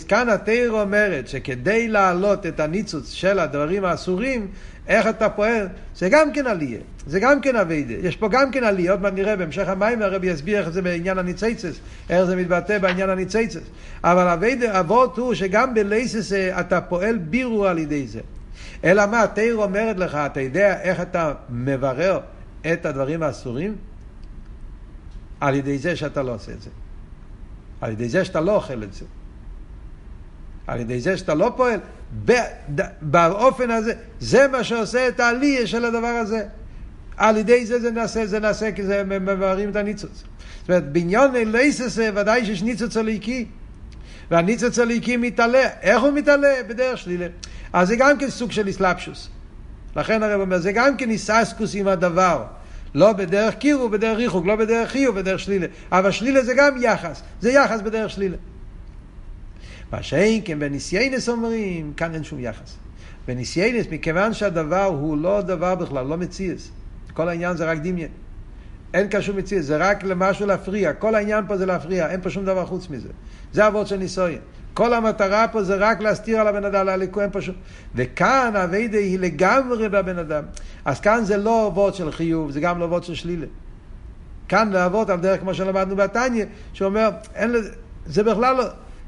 כאן התיר אומרת שכדי להעלות את הניצוץ של הדברים האסורים, איך אתה פועל, זה גם כן עלייה, זה גם כן אביידה. יש פה גם כן עלייה, עוד מעט נראה בהמשך המים, הרבי יסביר איך זה בעניין הניציצס, איך זה מתבטא בעניין הניציצס. אבל אביידה, אבות הוא שגם בלייסס אתה פועל בירו על ידי זה. אלא מה, התיר אומרת לך, אתה יודע איך אתה מברר את הדברים האסורים? על ידי זה שאתה לא עושה את זה. על ידי זה שאתה לא אוכל את זה. על ידי זה שאתה לא פועל, באופן הזה, זה מה שעושה את העלייה של הדבר הזה. על ידי זה זה נעשה, זה נעשה כי זה מבררים את הניצוץ. זאת אומרת, בעניין אליסס ודאי שיש ניצוץ הליקי. והניצוץ הליקי מתעלה. איך הוא מתעלה? בדרך שלילה. אז זה גם כן סוג של אסלאפשוס. לכן הרב אומר, זה גם כן איססקוס עם הדבר. לא בדרך קירו, בדרך ריחוק, לא בדרך חיוב, בדרך שלילה. אבל שלילה זה גם יחס, זה יחס בדרך שלילה. מה שאין כן בניסיינס אומרים, כאן אין שום יחס. בניסיינס, מכיוון שהדבר הוא לא דבר בכלל, לא מציאס. כל העניין זה רק דמיין. אין כאן שום מציאס, זה רק למשהו להפריע. כל העניין פה זה להפריע, אין פה שום דבר חוץ מזה. זה אבות של ניסויין. כל המטרה פה זה רק להסתיר על הבן אדם, להליקו, אין פשוט. וכאן הווידה היא לגמרי בבן אדם. אז כאן זה לא אבות של חיוב, זה גם לא אבות של שלילה. כאן לאבות על דרך כמו שלמדנו בתניא, שאומר, אין, זה בכלל לא,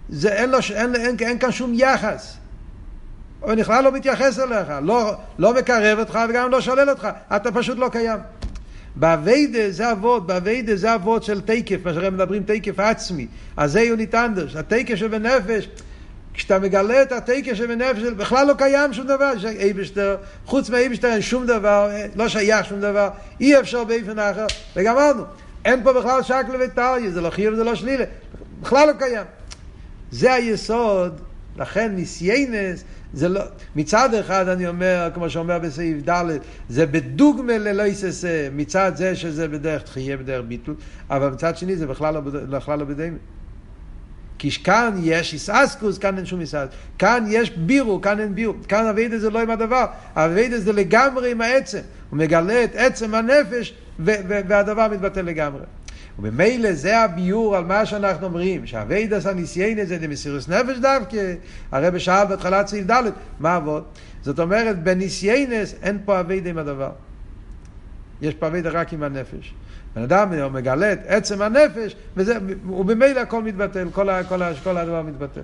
זה אין, לו, אין, אין, אין, כאן שום יחס. הוא בכלל לא מתייחס אליך, לא, לא מקרב אותך וגם לא שולל אותך, אתה פשוט לא קיים. בעבודה זה עבודה, בעבודה זה עבודה של תוקף, מה שאנחנו מדברים תוקף עצמי. אז זה גאר ניט אנדערש, התוקף שבנפש, כשאתה מגלה את התוקף שבנפש, בכלל לא קיים שום דבר, אייבערשטער, חוץ מ אייבערשטער אין שום דבר, לא שייך שום דבר, אי אפשר באופן אחר, וגמרנו. אין פה בכלל שקלה וטריה, זה לא חיוב וזה לא שלילה, בכלל לא קיים. זה היסוד, לכן ניסיינס זה לא, מצד אחד אני אומר, כמו שאומר בסעיף ד', זה בדוגמה ללא יססה, מצד זה שזה בדרך תחייה, בדרך ביטול, אבל מצד שני זה בכלל לא, בכלל לא בדיימה. כי כאן יש איסאסקוס, כאן אין שום איסאסקוס. כאן יש בירו, כאן אין בירו. כאן אביידה זה לא עם הדבר, אביידה זה לגמרי עם העצם. הוא מגלה את עצם הנפש, והדבר מתבטא לגמרי. וממילא זה הביאור על מה שאנחנו אומרים, שהעבודת הנסיונות זה במסירות נפש דווקא, הרבי שאל בהתחלת סעיף ד', מה העבודה? זאת אומרת, בנסיונות אין פה עבודה עם הדבר. יש פה עבודה רק עם הנפש. בן אדם מגלה את עצם הנפש, וזה, ובמילא הכל מתבטל, כל, כל, כל הדבר מתבטל.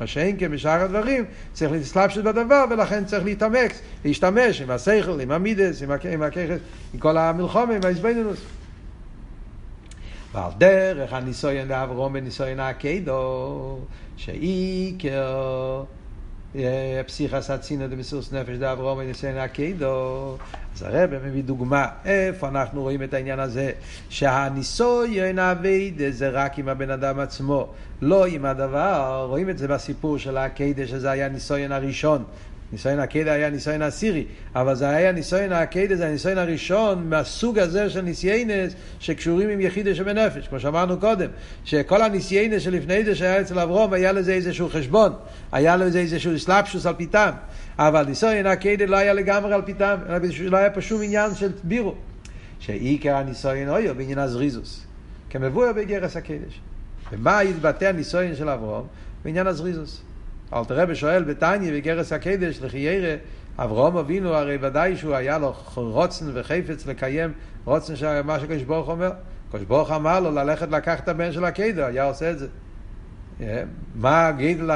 מה שאין כן בשאר הדברים, צריך להסלבשות בדבר, ולכן צריך להתעמק, להשתמש עם השכל, עם המידס, עם, עם, עם כל המלחומה, עם ההזבנינוס. ועל דרך הניסויין לאברום וניסויין הקדו, שעיקר פסיכס הצינו דמסוס נפש דאברום וניסויין הקדו. אז הרב מביא דוגמה איפה אנחנו רואים את העניין הזה, שהניסויין אביידה זה רק עם הבן אדם עצמו, לא עם הדבר, רואים את זה בסיפור של הקדש, שזה היה הניסויין הראשון. ניסיון הקדע היה ניסיון עשירי, אבל זה היה ניסיון הקדע, זה הניסיון הראשון מהסוג הזה של ניסיינס שקשורים עם יחידה שבנפש, כמו שאמרנו קודם, שכל הניסיינס שלפני זה שהיה אצל אברום, היה לזה איזשהו חשבון, היה לזה איזשהו סלפשוס על פיתם, אבל ניסיון הקדע לא היה לגמרי על פיתם, לא היה פה שום עניין של בירו, שעיקר הניסיון אויו בעניין הזריזוס, כמבואר בגרס הקדש. ומה התבטא הניסיון של אברום? בעניין הזריזוס. אלתר רבי שואל בתניא בגרס הקדש לחיירה, אברהם אבינו הרי ודאי שהוא היה לו רוצן וחפץ לקיים רוצן של מה שקדוש ברוך אומר. קדוש ברוך אמר לו ללכת לקחת את הבן של הקדר, היה עושה את זה. מה גידל,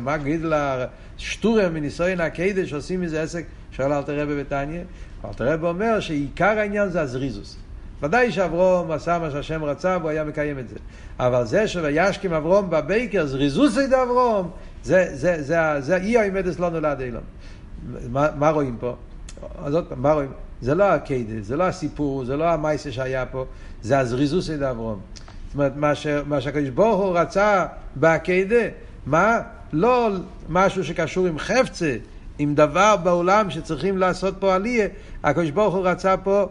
מה גידל השטורם מניסיון הקדש שעושים מזה עסק, שואל אל תראה בביתניה. אל תראה אומר שעיקר העניין זה הזריזוס. ודאי שאברום עשה מה שהשם רצה והוא היה מקיים את זה. אבל זה שוישכים אברום בבייקר, זריזוס את אברום, זה, זה, זה, זה, אי העמדס לא נולד אילון. מה, מה רואים פה? אז עוד פעם, מה רואים? זה לא הקיידה, זה לא הסיפור, זה לא המייסה שהיה פה, זה הזריזוס את אברום. זאת אומרת, מה, מה שהקדוש ברוך הוא רצה בקיידה, מה? לא משהו שקשור עם חפצה, עם דבר בעולם שצריכים לעשות פה עלייה, הקדוש ברוך הוא רצה פה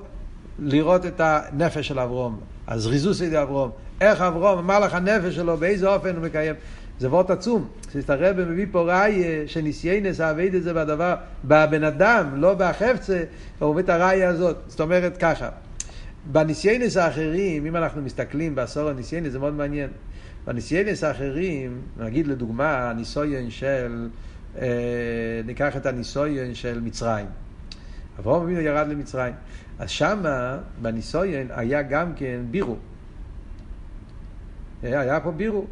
לראות את הנפש של אברום, הזריזוס את אברום, איך אברום, מה לך הנפש שלו, באיזה אופן הוא מקיים. זה וורט עצום. כשהרבא מביא פה ראי שניסיינס אבד את זה בדבר, בבן אדם, לא בחפצה, הוא מביא את הראי הזאת. זאת אומרת ככה, בניסיינס האחרים, אם אנחנו מסתכלים בעשור הניסיינס, זה מאוד מעניין. בניסיינס האחרים, נגיד לדוגמה, הניסויין של, אה, ניקח את הניסויין של מצרים. אברהם אבינו ירד למצרים. אז שמה, בניסויין, היה גם כן בירו. אה, היה פה בירו.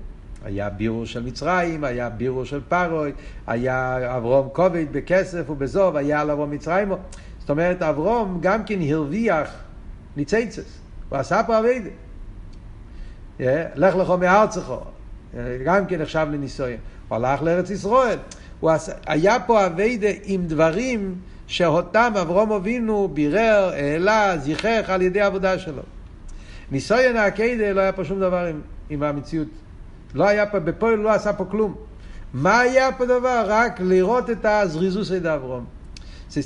היה בירו של מצרים, היה בירו של פרוי, היה אברום כובד בכסף ובזוב, היה על אברום מצרים. זאת אומרת, אברום גם כן הרוויח ניציצס. הוא עשה פה אביידה. לך לך מארצך. גם כן נחשב לניסויין. הוא הלך לארץ ישראל. הוא עשה, היה פה אביידה עם דברים שאותם אברום אבינו בירר, העלה, זיכך על ידי העבודה שלו. ניסויין העקדה לא היה פה שום דבר עם, עם המציאות. לא היה פה, בפועל לא עשה פה כלום. מה היה פה דבר? רק לראות את הזריזוס עד אברום.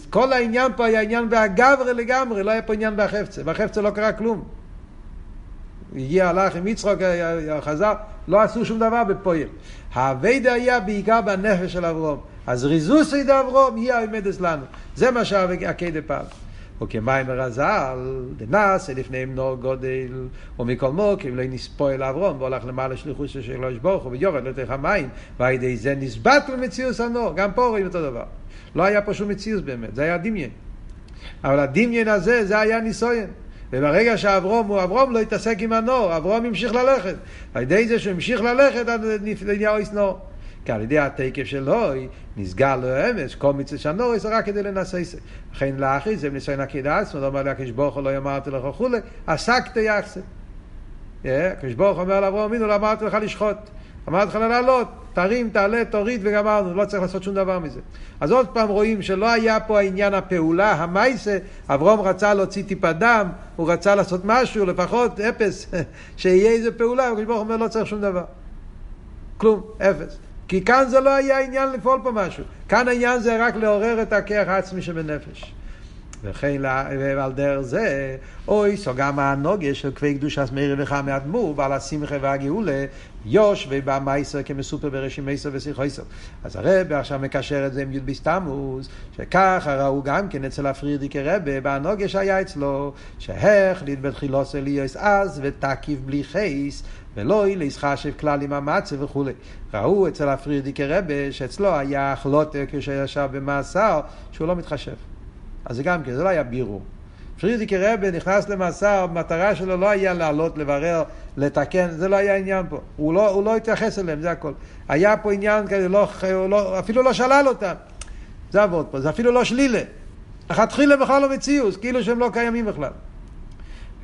כל העניין פה היה עניין באגברה לגמרי, לא היה פה עניין בחפצה. בחפצה לא קרה כלום. הגיע, הלך עם יצחוק, חזר, לא עשו שום דבר בפועל. האביידה היה בעיקר בנפש של אברום. אז ריזוס עד אברום יהיה העמדס לנו. זה מה שהקדה פעם. וכמים הרז"ל, דנס לפניהם נור גודל, ומכל מוקים לא נספו אל אברום, והולך למעלה שליחוס של שלוש ברוך הוא, ויורד לתוך המים, ועל ידי זה נסבט למציאוס הנור. גם פה רואים אותו דבר. לא היה פה שום מציאוס באמת, זה היה דמיין. אבל הדמיין הזה, זה היה ניסויין. וברגע שאברום הוא אברום לא התעסק עם הנור, אברום המשיך ללכת. על ידי זה שהוא המשיך ללכת, נהיה אויס נור. כי על ידי התקף שלו נסגר לו אמש, כל מצווה שהנורס רק כדי לנסייס. לכן לאחי זה ניסיון עקידה עצמו, לא אומר לקדוש ברוך הוא לא אמרתי לך וכולי, עסקת יחסה. הקדוש ברוך אומר לאברהם אמינו, לא אמרתי לך לשחוט. אמרתי לך לעלות, תרים, תעלה, תוריד וגמרנו, לא צריך לעשות שום דבר מזה. אז עוד פעם רואים שלא היה פה העניין הפעולה, המייסה, אברום רצה להוציא טיפה דם, הוא רצה לעשות משהו, לפחות אפס, שיהיה איזה פעולה, הקדוש ברוך אומר לא צריך שום דבר. כלום, אפס. כי כאן זה לא היה עניין לפעול פה משהו. כאן העניין זה רק לעורר את הכיח העצמי שבנפש. וכן על דרך זה, אוי, סוגם הנוגה של כבי קדושת מאיר וחמי אדמו"ר ועל השמחה והגאולה, יוש ובמייסר כמסופר בראשי מייסר ושיחויסר. אז הרב עכשיו מקשר את זה עם י' בסתמוס, שככה ראו גם כן אצל הפרידיקי רבה, בהנוגה שהיה אצלו, שהחליט בתחילוס אליוס אז ותקיף בלי חייס, ולא אילס חשב כלל עם המצה וכולי. ראו אצל הפרידיקי רבה שאצלו היה החלוטה כשישב במאסר שהוא לא מתחשב. אז זה גם כן, זה לא היה בירור. פרידיקי רבה נכנס למאסר, המטרה שלו לא היה לעלות, לברר, לתקן, זה לא היה עניין פה. הוא לא, הוא לא התייחס אליהם, זה הכל. היה פה עניין כזה, לא, לא, אפילו לא שלל אותם. זה עבוד פה, זה אפילו לא שלילה. לכתחילה בכלל לא מציאוס, כאילו שהם לא קיימים בכלל.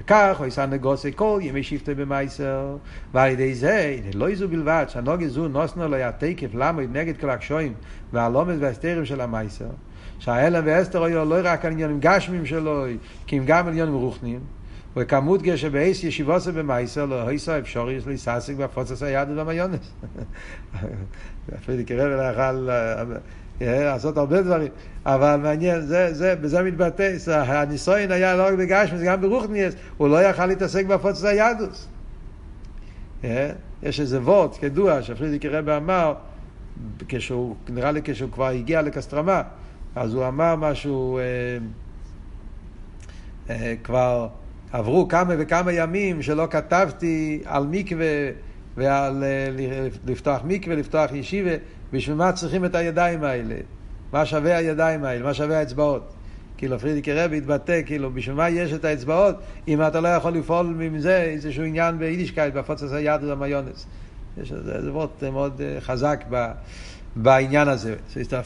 וכך הוא יסע נגוסי כל ימי שבטי במייסר, ועל ידי זה, לא יזו בלבד, שהנוגי זו נוסנו לא היה תקף למד נגד כל הקשויים והלומד והסתרים של המייסר, שההלם והסתר היו לא רק עניינים גשמים שלו, כי הם גם עניינים רוחניים, וכמות גשר בעש ישיבוסו במייסר, לא היסו אפשרי יש להיססק בהפוצץ היהדות והמיונס. אפילו קרב לאכל לעשות הרבה דברים, אבל מעניין, זה, זה, בזה מתבטא, הניסוין היה לא רק בגשמי, זה גם ברוכניאס, הוא לא יכל להתעסק בהפוצץ היהדוס. יש איזה וורט, כדוע, שפרידיקי רבי אמר, כשהוא, נראה לי כשהוא כבר הגיע לקסטרמה, אז הוא אמר משהו, אה, אה, כבר עברו כמה וכמה ימים שלא כתבתי על מקווה ועל אה, לפתוח מקווה, לפתוח ישיבה, בשביל מה צריכים את הידיים האלה? מה שווה הידיים האלה? מה שווה האצבעות? כאילו פרידיקי רבי התבטא, כאילו, בשביל מה יש את האצבעות אם אתה לא יכול לפעול מזה איזשהו עניין ביידישקייט, בהפוצץ היד ובמיונס. יש איזה וורט מאוד חזק ב, בעניין הזה.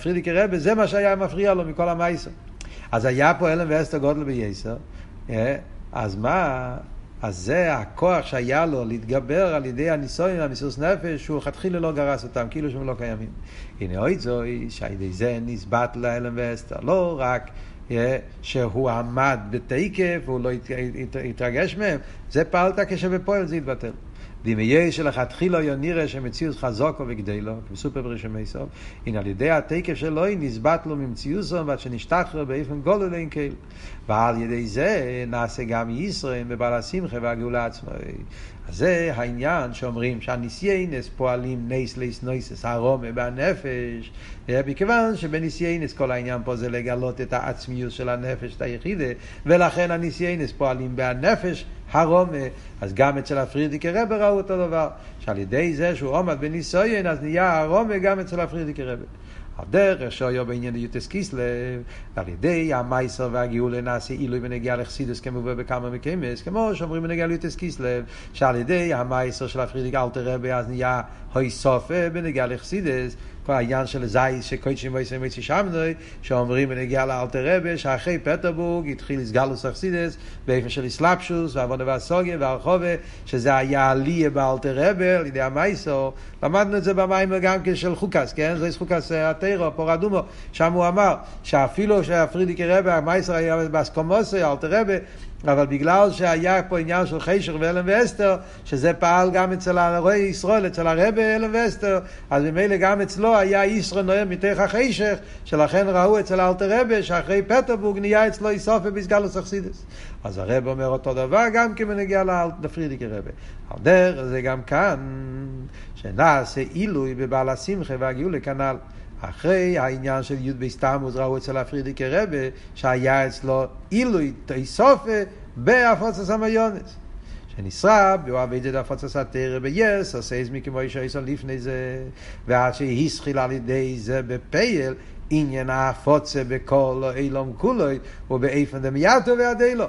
פרידיקי רבה, זה מה שהיה מפריע לו מכל המייסר. אז היה פה אלם ואסתר גודל בייסר, אז מה, אז זה הכוח שהיה לו להתגבר על ידי הניסויים, המסירות נפש, שהוא לכתחילה לא גרס אותם, כאילו שהם לא קיימים. הנה אוי זוי, שעל ידי זה נסבט לאלם ואסתר. לא רק שהוא עמד בתקף והוא לא התרגש מהם, זה פעלת כשבפועל זה התבטל. ואם יהיה שלכתחילה יו נראה שמציאות חזוקו וגדלו, כמסופר ברשמי סוף, הנה על ידי התקף שלו נסבט לו ממציאוסו ועד שנשתחרר באיפן גולו לאין קהיל. ועל ידי זה נעשה גם ישראל בבעל השמחה והגאולה עצמו. אז זה העניין שאומרים שהניסיינס פועלים נייס ליס נויסס הרומה בנפש, מכיוון שבנסיונות כל העניין פה זה לגלות את העצמיות של הנפש, את היחידה, ולכן הנסיונות פועלים בנפש הרמה, אז גם אצל הפרידיקער רבי ראו אותו דבר, שעל ידי זה שהוא עומד בניסיון אז נהיה הרמה גם אצל הפרידיקער רבי. על דרך שהיה בעניין י"ט כסלו, על ידי המאסר והגאולה נעשה עילוי בנגיע לחסידות כמובא בכמה מקומות, כמו שאומרים בנגיע לי"ט כסלו, שעל ידי המאסר של הפרידיק אלטער רבי אז נהיה הוי סופה בנגיע לחסידוס, כל העניין של זייס שקודשים ויסם ויצי שמנוי, שאומרים בנגיע לאלתר רבי, שאחרי פטרבורג התחיל סגלוס אכסידס, באופן של אסלאפשוס, ועבודה והסוגיה והרחובה, שזה היה עליה באלתר רבי, על ידי המייסר, למדנו את זה במים גם כן של חוקס, כן? זה חוקס התירו, פור אדומו, שם הוא אמר, שאפילו שהפרידיקי רבי, המייסר היה באסקומוסי, אלתר רבי, אבל בגלל שהיה פה עניין של חישר ואלם ואסתר, שזה פעל גם אצל הרועי ישראל, אצל הרבי אלם ואסתר, אז ממילא גם אצלו היה ישראל נועם מתוך החשך, שלכן ראו אצל אלתר רבי שאחרי פטרבורג נהיה אצלו איסוף ובסגלוס אכסידס. אז הרב אומר אותו דבר גם כן בנגיע לפרידיקי רבי. על דרך זה גם כאן, שנעשה עילוי בבעל השמחה והגאולה כנ"ל. אחרי העניין של י' בסתמוס ראו אצל הפרידיקי רבה שהיה אצלו עילוי תיסופה בהפוצה המיונס. שנשרב, והוא עבד את הפוצה התרא ביס, עושה איזמי כמו איש היסון לפני זה, ועד שהסחיל על ידי זה בפייל, עניין ההפוצה בכל אילום כולוי, ובאיפן דמייתו ועדילו.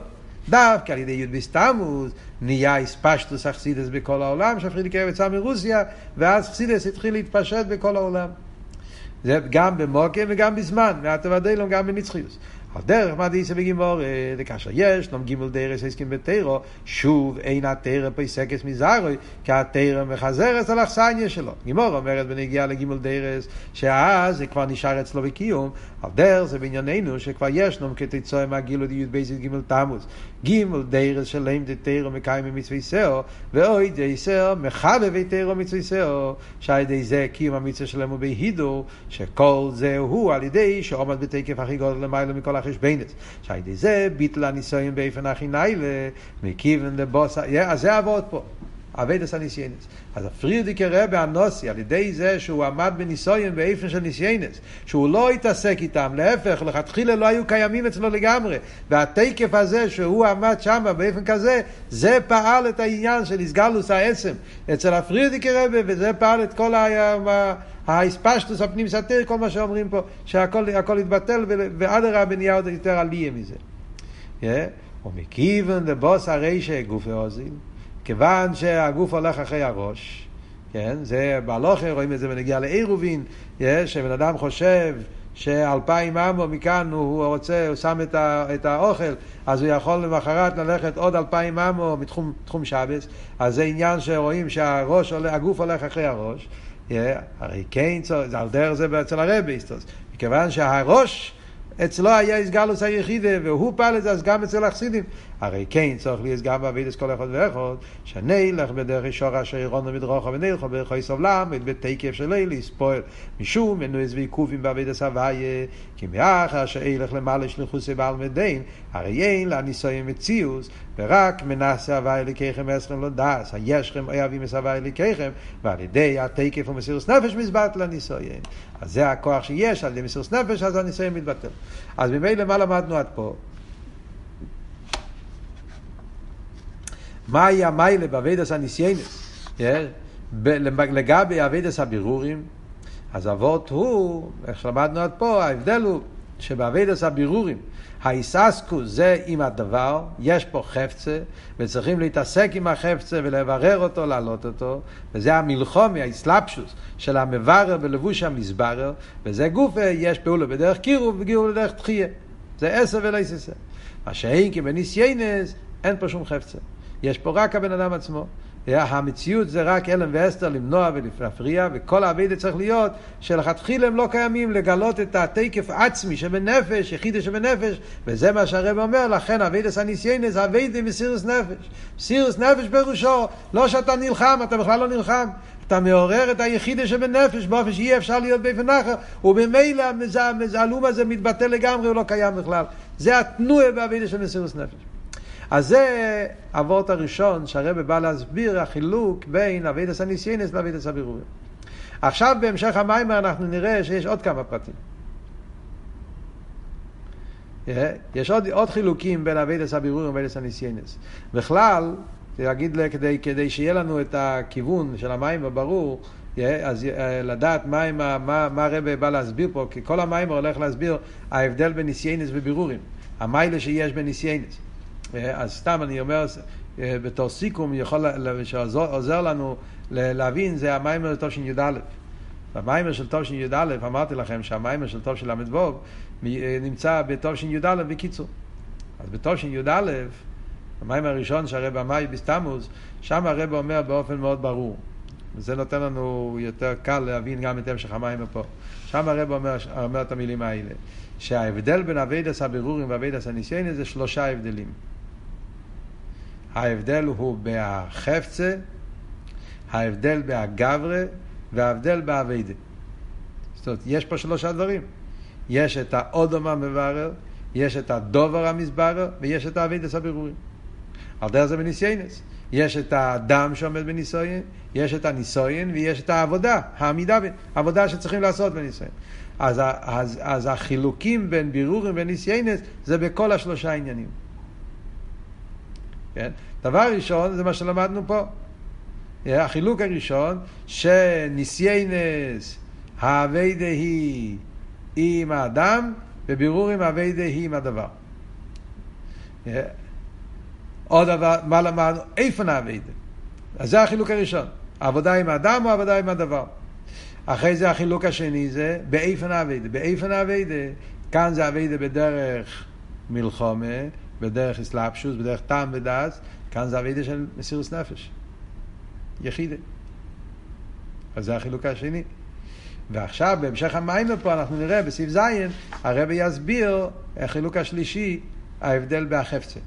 דווקא על ידי י' בסתמוס נהיה אספשטוס אכסידס בכל העולם, שהפרידיקי רבה יצא מרוסיה, ואז אכסידס התחיל להתפשט בכל העולם. זה גם במוקם וגם בזמן, מעטה ודאילום גם בנצחיוס. על דרך מה דיסה בגימור, וכאשר יש, נום גימול דרס הסכים בתירו, שוב אין התירה פסקס מזרוי, כי התירה מחזרת על אכסניה שלו. גימור אומרת בנגיעה לגימול דרס, שאז זה כבר נשאר אצלו בקיום, על דרך זה בענייננו שכבר יש נום כתצועה מהגילו דיוד בייסית גימול תמוס. גימול דרס שלם דתירו מקיים במצווי סאו, ואוי די סאו מחבב תירו מצווי סאו, שעל ידי זה קיום המצווה שלהם הוא בהידו, שכל זה הוא על ידי שעומד בתקף הכי גודל למעלה מכל החשבנת. שעל ידי זה ביטל הניסויים באופן הכי ניילה, מכיוון לבוס, אז זה עבוד פה. אביידס הניסיינס. אז הפרידיקי רבי הנוסי, על ידי זה שהוא עמד בניסויים באיפן של ניסיינס, שהוא לא התעסק איתם, להפך, לכתחילה לא היו קיימים אצלו לגמרי, והתקף הזה שהוא עמד שם באיפן כזה, זה פעל את העניין של איסגלוס העצם אצל הפרידיקי רבי, וזה פעל את כל ה... האספשטוס הפנים סתיר, כל מה שאומרים פה, שהכל יתבטל, ואדרבה נהיה עוד יותר עלייה מזה. ומכיוון לבוס הרישא גופי אוזיל, כיוון שהגוף הולך אחרי הראש, כן, זה בהלוכה, רואים את זה בנגיעה לעירובין, שבן אדם חושב שאלפיים אמו מכאן הוא רוצה, הוא שם את, ה, את האוכל, אז הוא יכול למחרת ללכת עוד אלפיים אמו מתחום שבס, אז זה עניין שרואים שהראש, הגוף הולך אחרי הראש, הרי כן, על דרך זה אצל הרבי, מכיוון שהראש אצלו היה איסגלוס היחידה, והוא פעל את זה אז גם אצל החסידים. הרי כן צריך להיות גם בעבידת כל אחד ואחד, שנלך בדרך ישור אשר ירונו מדרוכו ונלכו יסוב למד, בתקף של אליס, פועל משום מנועז ועיכובים בעבידת הוויה, כי מאחר שאילך למעלה שליחוסי בעל מדין, הרי אין לניסויים מציאוס, ורק מנסה הוויה לקחם אסכם לא דס, הישכם אוהבים את הוויה לקחם, ועל ידי התקף ומסירוס נפש מזבט לניסויים. אז זה הכוח שיש, על ידי מסירוס נפש, אז הניסויים מתבטל. אז ממילא מה למדנו עד פה? מהי המיילה באבידס הניסיינס? לגבי אבידס הבירורים, אז אבות הוא, איך שלמדנו עד פה, ההבדל הוא שבאבידס הבירורים, ההיססקוס זה עם הדבר, יש פה חפצה, וצריכים להתעסק עם החפצה ולברר אותו, להעלות אותו, וזה המלחומי, האסלאפשוס של המברר בלבוש המסברר, וזה גופה, יש פעולה בדרך קירוב וגירוב בדרך תחייה. זה עשר ולא יססה. מה שאין כי בניסיינס, אין פה שום חפצה. יש פה רק הבן אדם עצמו. המציאות זה רק אלם ואסתר למנוע ולהפריע, וכל האבידה צריך להיות שלכתחילה הם לא קיימים לגלות את התקף עצמי שבנפש, יחידה שבנפש, וזה מה שהרב אומר, לכן עבודת הניסיונות, עבודה מסירות נפש. מסירות נפש פירושו, לא שאתה נלחם, אתה בכלל לא נלחם. אתה מעורר את היחידה שבנפש באופן שאי אפשר להיות באופן אחר, וממילא ההעלם הזה מתבטל לגמרי, הוא לא קיים בכלל. זה התנועה בעבודה של מסירות נפש. אז זה אבות הראשון שהרב בא להסביר החילוק בין עבודת הניסיונות לעבודת הבירורים. עכשיו בהמשך המאמר אנחנו נראה שיש עוד כמה פרטים. יש עוד, עוד חילוקים בין עבודת הבירורים ועבודת הניסיונות. בכלל, להגיד כדי, כדי שיהיה לנו את הכיוון של המאמר ברור, אז לדעת מה, מה, מה, מה הרב בא להסביר פה, כי כל המאמר הולך להסביר ההבדל בין ניסיונות ובירורים. המעלה שיש בין ניסיונות. אז סתם אני אומר, אה, בתור סיכום, יכול, שעוזר לנו להבין, זה המאמר של תשי"א. במאמר של תשי"א, אמרתי לכם שהמאמר של תשל"ו אה, נמצא בתשי"א בקיצור. אז בתשי"א, המיימר הראשון שהרב אמר בסתמוס, שם הרב אומר באופן מאוד ברור. וזה נותן לנו יותר קל להבין גם את המשך המים פה. שם הרב אומר, אומר את המילים האלה, שההבדל בין אבידס הבירורים ואבידס הניסיינס זה שלושה הבדלים. ההבדל הוא בהחפצה, ההבדל בהגברה וההבדל באביידה. זאת אומרת, יש פה שלושה דברים. יש את האודום המברר, יש את הדובר המסברר ויש את האביידס הבירורים. על דרך זה בניסיינס. יש את האדם שעומד בניסויין, יש את הניסויין ויש את העבודה, העמידה, העבודה שצריכים לעשות בניסויין. אז, אז, אז החילוקים בין בירורים וניסיינס זה בכל השלושה עניינים. כן? דבר ראשון זה מה שלמדנו פה. החילוק הראשון, שניסיינס האביידה היא עם האדם, ובירור עם האביידה היא עם הדבר. עוד דבר, מה למדנו? איפה נאביידה? אז זה החילוק הראשון. העבודה עם האדם או העבודה עם הדבר. אחרי זה החילוק השני זה באיפן אביידה. באיפן אביידה, כאן זה אביידה בדרך מלחומה, בדרך אסלאפשוס, בדרך טעם ודס, כאן זה אביידה של מסירוס נפש. יחידה. אז זה החילוק השני. ועכשיו, בהמשך המים פה, אנחנו נראה בסעיף ז', הרבי יסביר החילוק השלישי, ההבדל בהחפצה.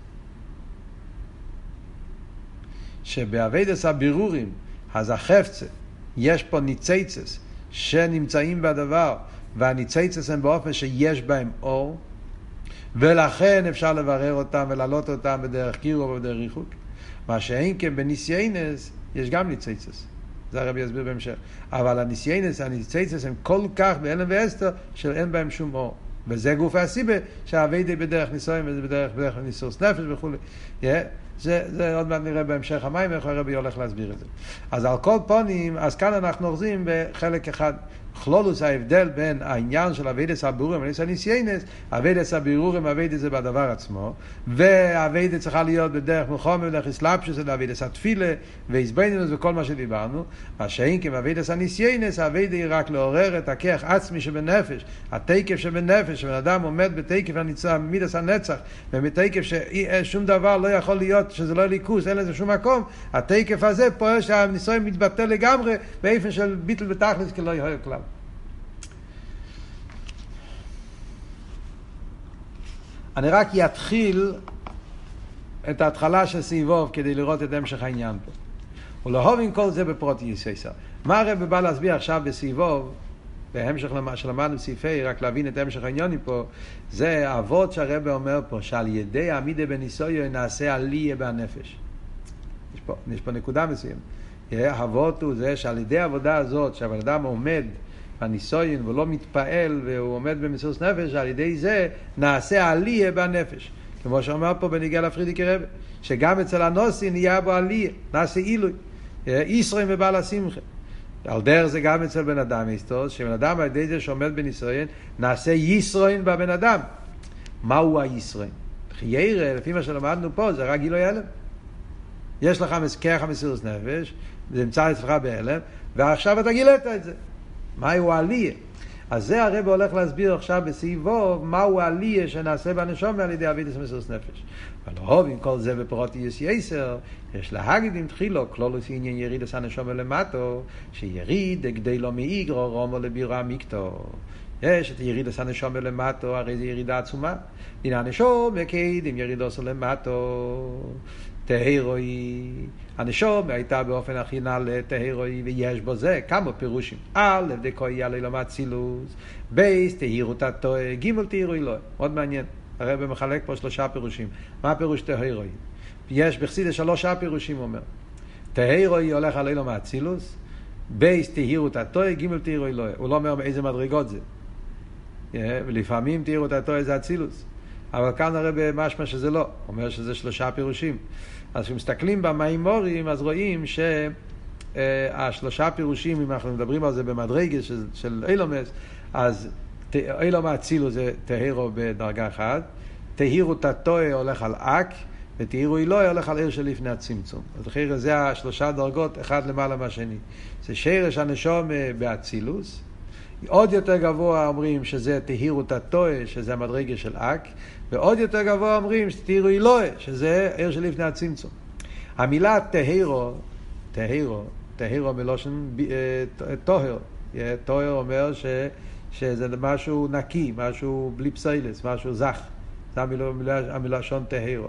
שבאביידס הבירורים, אז החפצה, יש פה ניציצס שנמצאים בדבר, והניציצס הם באופן שיש בהם אור, ולכן אפשר לברר אותם ולהעלות אותם בדרך קירו ובדרך ריחוק. מה שאין כן בניסיינס, יש גם ניציצס. זה הרבי יסביר בהמשך. אבל הניסיינס, הניציצס הם כל כך באלם ואסתר, שאין בהם שום אור. וזה גוף הסיבה שהאביידי בדרך ניסויים וזה בדרך, בדרך ניסוס נפש וכולי. Yeah. זה, זה עוד מעט נראה בהמשך המים איך הרבי הולך להסביר את זה. אז על כל פנים, אז כאן אנחנו אוחזים בחלק אחד. כללות ההבדל בין העניין של עבודת הבירורים ועבודת הניסיונות, עבודת הבירורים העבודה זה בדבר עצמו, והעבודה צריכה להיות בדרך מלחמה ודרך התלבשות, עבודת התפילה והתבוננות וכל מה שדיברנו, מה שאין כי עבודת הניסיונות, העבודה היא רק לעורר את הכוח עצמי שבנפש, התקף שבנפש, שבן אדם עומד בתקף הנצח, מידת הנצח, ומתקף ששום דבר לא יכול להיות, שזה לא ליכוס, אין לזה שום מקום, התקף הזה פועל שהניסיון מתבטל לגמרי באיפן של ביטל בתכלס כלא יהיה כלל. אני רק אתחיל את ההתחלה של סיבוב כדי לראות את המשך העניין פה. ולאהוב עם כל זה בפרוטי יסייסר. מה הרב בא להסביר עכשיו בסיבוב, בהמשך למה שלמדנו בסעיפי, רק להבין את המשך העניינים פה, זה אבות שהרב אומר פה, שעל ידי עמידה בניסויו נעשה עליה בנפש. יש פה, יש פה נקודה מסוימת. אבות הוא זה שעל ידי העבודה הזאת, שהבן אדם עומד הניסויין ולא מתפעל והוא עומד במסירות נפש, על ידי זה נעשה עליה בנפש. כמו שאומר פה בניגע לפרידיקי רבי, שגם אצל הנוסי נהיה בו עליה, נעשה עילוי. ישרים ובעל השמחה. על דרך זה גם אצל בן אדם היסטוס, שבן אדם על ידי זה שעומד בניסויין, נעשה ישרוין בבן אדם. מהו הישראל. חיירה, לפי מה שלמדנו פה, זה רק גילוי הלם. יש לך כרך המסירות נפש, זה נמצא אצלך בהלם, ועכשיו אתה גילית את זה. מהו העלייה? אז זה הרב הולך להסביר עכשיו בסעיבו מהו העלייה שנעשה בנשום על ידי אבידס מסירות נפש. אבל הוב עם כל זה בפרוטי יש יסר, יש להגיד עם תחילו, כלולוס עניין יריד עשה נשום למטו, שיריד כדי לא מאיגרו רומו לבירה מיקטו. יש את יריד עשה נשום למטו, הרי זה ירידה עצומה. הנה הנשום יקד עם יריד עושה למטו. טהרוי, הנשום הייתה באופן הכי נעלה טהרוי, ויש בו זה כמה פירושים. א', דקוי על אילום אצילוס, בייס, תהירות הטועה, ג', תהירו אלוהי. מאוד מעניין. הרב מחלק פה שלושה פירושים. מה הפירוש טהרוי? יש בחסידה שלושה פירושים, הוא אומר. טהרוי הולך על אילום אצילוס, בייס, תהירות הטועה, ג', תהירו אלוהי. הוא לא אומר באיזה מדרגות זה. ולפעמים תהירות הטועה זה אצילוס. אבל כאן הרב משמע שזה לא, אומר שזה שלושה פירושים. אז כשמסתכלים במימורים, אז רואים שהשלושה פירושים, אם אנחנו מדברים על זה במדרגה של, של אילומס, אז אילום האצילו זה טהירו בדרגה אחת, טהירו תתוה הולך על אק, וטהירו אילוי הולך על עיר שלפני הצמצום. אז לכן זה השלושה דרגות, אחד למעלה מהשני. זה שרש הנשום באצילוס, עוד יותר גבוה אומרים שזה תהירו תתוה, שזה המדרגה של אק, ועוד יותר גבוה אומרים שתהירו אילוה, שזה עיר שלפני הצמצום. המילה תהירו, תהירו, תהירו מלושן טוהר. טוהר אומר ש, שזה משהו נקי, משהו בלי פסיילס, משהו זך. זה המילה, המילה, המילה שון תהירו.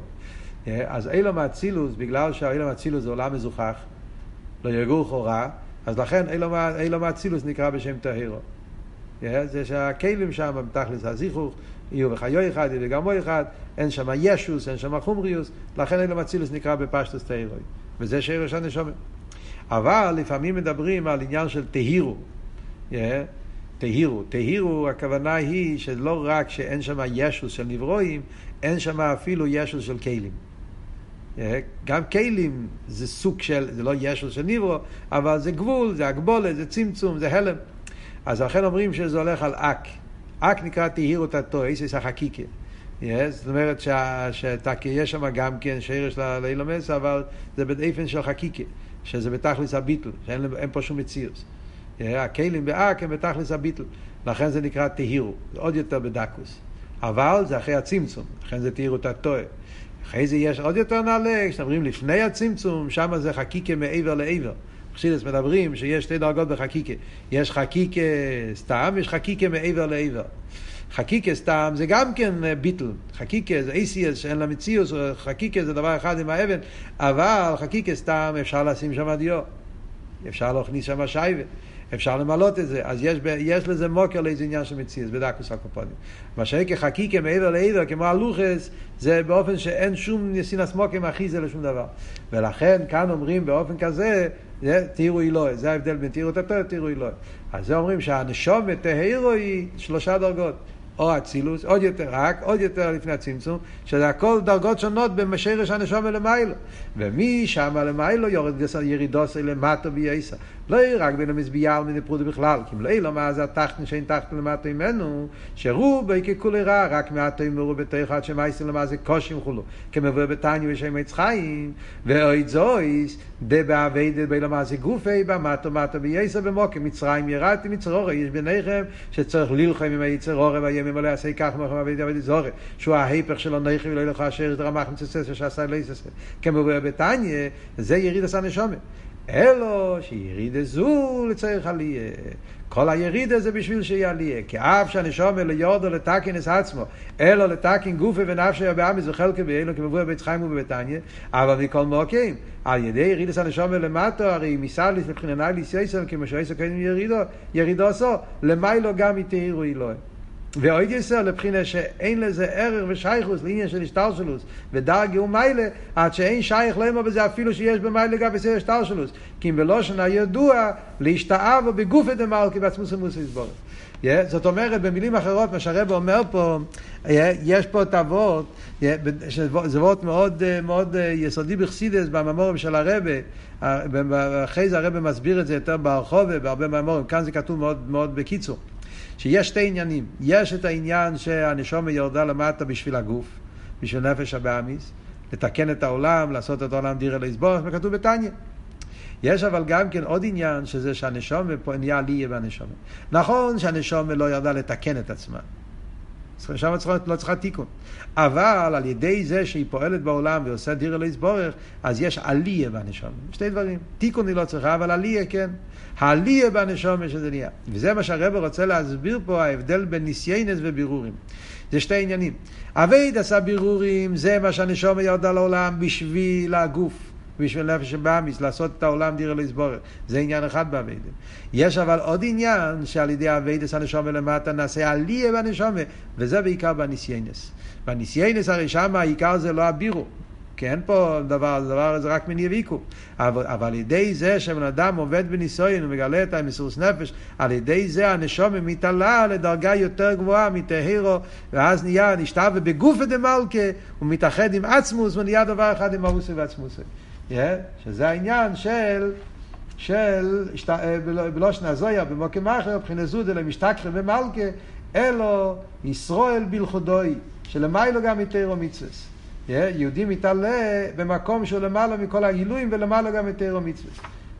אז אילום האצילוס, בגלל שהאילום האצילוס זה עולם מזוכח, לא יגור חורה, אז לכן אילום האצילוס נקרא בשם טהירו. זה שהכלים שם, בתכלס הזיכוך, יהיו וחיו אחד, יהיו וגמו אחד, אין שם ישוס, אין שם חומריוס, לכן אילום אצילוס נקרא בפשטוס תהירוי. וזה שרש הנשומת. אבל לפעמים מדברים על עניין של תהירו. תהירו. תהירו, הכוונה היא שלא רק שאין שם ישוס של נברואים, אין שם אפילו ישוס של כלים. גם כלים זה סוג של, זה לא ישוס של נברו, אבל זה גבול, זה הגבולת, זה צמצום, זה הלם. אז לכן אומרים שזה הולך על אק. אק נקרא תהירות התו, איסיס החקיקה. Yes, זאת אומרת שיש שם גם כן שרש לאילומס, אבל זה באופן של חקיקה, שזה בתכלס הביטל, שאין פה שום מציאות. הכלים באק הם בתכלס הביטל, לכן זה נקרא תהירו, עוד יותר בדקוס. אבל זה אחרי הצמצום, לכן זה תהירות התועה. אחרי זה יש עוד יותר נעלה, כשאומרים לפני הצמצום, שם זה חקיקה מעבר לעבר. חסידס מדברים שיש שתי דרגות בחקיקה. יש חקיקה סתם, יש חקיקה מעבר לעבר. חקיקה סתם זה גם כן ביטל. חקיקה זה אייסיאס שאין לה מציאוס, חקיקה זה דבר אחד עם האבן, אבל חקיקה סתם אפשר לשים שם דיו. אפשר להכניס שם שייבה. אפשר למלות את זה. אז יש, יש לזה מוקר לאיזה עניין של מציאס, בדקוס הקופונים. מה שהיה כחקיקה מעבר לעבר, כמו הלוחס, זה באופן שאין שום נסינס מוקר אחי זה לשום דבר. ולכן כאן אומרים באופן כזה, תראו אלוהי, זה ההבדל בין תראו תתו לתראו אלוהי. אז זה אומרים שהנשומת תהירו היא שלושה דרגות. או אצילוס, עוד יותר רק, עוד יותר לפני הצמצום, שזה הכל דרגות שונות במשרש הנשום למיילו. ומשם למיילו יורד ירידוס למטו בייסה. לא רק בין המזביעה על מיני פרודה בכלל, כי אם לא אילו מה זה התחתן שאין תחתן למטה ממנו, שרובי ככולי רע, רק מעטו ימרו בתוך עד שמייסים למה זה קושים חולו, כמבוא בתניא בשם עץ חיים, ואוי זויס, דה בעבדת באילו מה זה גופי, במטו מטו בייסה במוקם, מצרים ירדתי מצרורי, יש ביניכם שצריך ללחם עם היצרורי והימים עליה עשה כך מוכם עבדת עבדת זורי, שהוא ההיפך שלו נכי ולא ילך אשר רמח מצסס שעשה לא יססס, כמבוא בתניא, זה יריד עשה נשומת. אלו שירידה זו לצריך עלייה. כל הירידה זה בשביל שיהיה עלייה. כי אף שהנשום אלו יורדו לתקן את עצמו, אלו לתקן גופי ונפשי ובאמיס וחלקי באלו כמבוא בית חיים ובבתניה, אבל מכל מוקים, על ידי ירידס הנשום למטו, הרי מסליס מבחינה ליס יסר, כמו שעשר קודם ירידו, ירידו עשו, למיילו גם יתאירו אלוהים. ואוי גסר לבחינה שאין לזה ערך ושייכוס לעניין של השטלשלוס ודרגי ומיילה עד שאין שייך למה בזה אפילו שיש במיילה לגבי זה השטלשלוס כי אם בלושן הידוע להשתאב בגופי דמלכי בעצמוס ומוס יסבורת Yeah, זאת אומרת, במילים אחרות, מה שהרב אומר פה, yeah, יש פה את אבות, yeah, זה אבות מאוד, מאוד יסודי בחסידס בממורים של הרבה, אחרי זה הרבה מסביר את זה יותר ברחוב, בהרבה ממורים, כאן זה כתוב מאוד, מאוד בקיצור. שיש שתי עניינים. יש את העניין שהנשומה יורדה למטה בשביל הגוף, בשביל נפש הבאמיס, לתקן את העולם, לעשות את העולם דירה לסבורך, וכתוב בתניא. יש אבל גם כן עוד עניין, שזה שהנשומה פה נהיה עלייה בנשומה. נכון שהנשומה לא ירדה לתקן את עצמה. שם לא צריכה תיקון. אבל על ידי זה שהיא פועלת בעולם ועושה דירה לא יסבורך, אז יש עלייה בנשומה. שתי דברים. תיקון היא לא צריכה, אבל עלייה כן. העלייה בנשומה שזה נהיה. וזה מה שהרבר רוצה להסביר פה, ההבדל בין ניסיינס ובירורים. זה שתי עניינים. עבודת הבירורים, זה מה שהנשומה ירדה לעולם בשביל הגוף. בשביל נפש הבהמית, לעשות את העולם דירה לסבורת. זה עניין אחד בעבודה. יש אבל עוד עניין שעל ידי אביידס הנשמה למטה נעשה עליה בנשמה, וזה בעיקר בניסיונות. בניסיונות הרי שם העיקר זה לא הבירור. כי אין פה דבר, הדבר הזה רק מניע ויקו. אבל, אבל על ידי זה שבן אדם עומד בניסיון ומגלה את המסירות נפש, על ידי זה הנשומה מתעלה לדרגה יותר גבוהה מטהרו, ואז נהיה נשתווה בגופא דמלכה, הוא מתאחד עם עצמוס ונהיה דבר אחד עם ארוסי ועצמוסי. Yeah, שזה העניין של, של אה, בלושן הזויה, במוקם אחר, מבחינת זודה למשתכחה במלכה, אלו ישראל בלכודוי, שלמיילו גם מתירו מצווה. Yeah, יהודי מתעלה במקום שהוא למעלה מכל הגילויים ולמעלה גם מתירו מצווה.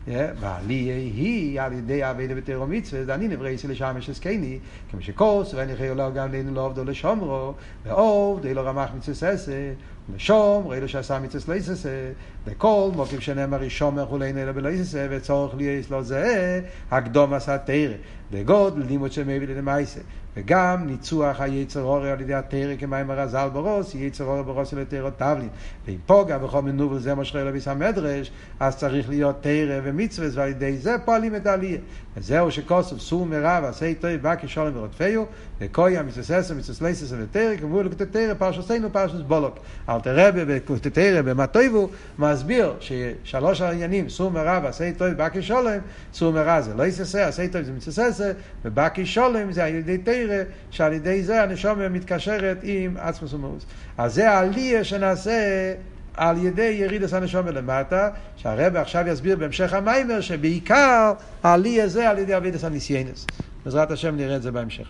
ועלייה היא על ידי אביידה בתירו מצווה, דני נברא אצל לשם יש הסקני, כמו שכוס, ואני חייב לו גם לנו לא עובדו לשומרו, ועובד, די לא רמח מצווה ססה, לשום, ראי לו שעשה מצווה לא יססה, וכל מוקים שנאמר ראשון וכולי נלא בלא יססה, וצורך לי יש לו זה, הקדום עשה תרא, וגוד לימוד שמביא למעשה. וגם ניצוח היצר הורי על ידי התרא כמים הרזל ברוס, יצר הורי ברוס אל תרא תבלין. ואם פוגע בכל מנובל זה מה שקורה לביס המדרש, אז צריך להיות תרא ומצווה, ועל ידי זה פועלים את העלייה. וזהו שכוסף סור מרב, עשה טוב, בא כשולם ורודפיו, וקויה מצססה, מצסלססה ותרא, כמובן לקוטי תרא, פרשוסנו פרשוס בולוק. אל תראה בקוטי תרא, במה טויבו, מסביר ששלוש העניינים, סור מרב, עשה טוב, בא כשולם, סור מרב זה לא יססה, עשה טוב זה מצססה, ובא כשולם זה על ידי תרא. שעל ידי זה הנשומה מתקשרת עם עצמוס ומאוס. אז זה העלייה שנעשה על ידי ירידס הנשומה למטה, שהרבא עכשיו יסביר בהמשך המיימר שבעיקר העלייה זה על ידי אבידס הניסיינס. בעזרת השם נראה את זה בהמשך.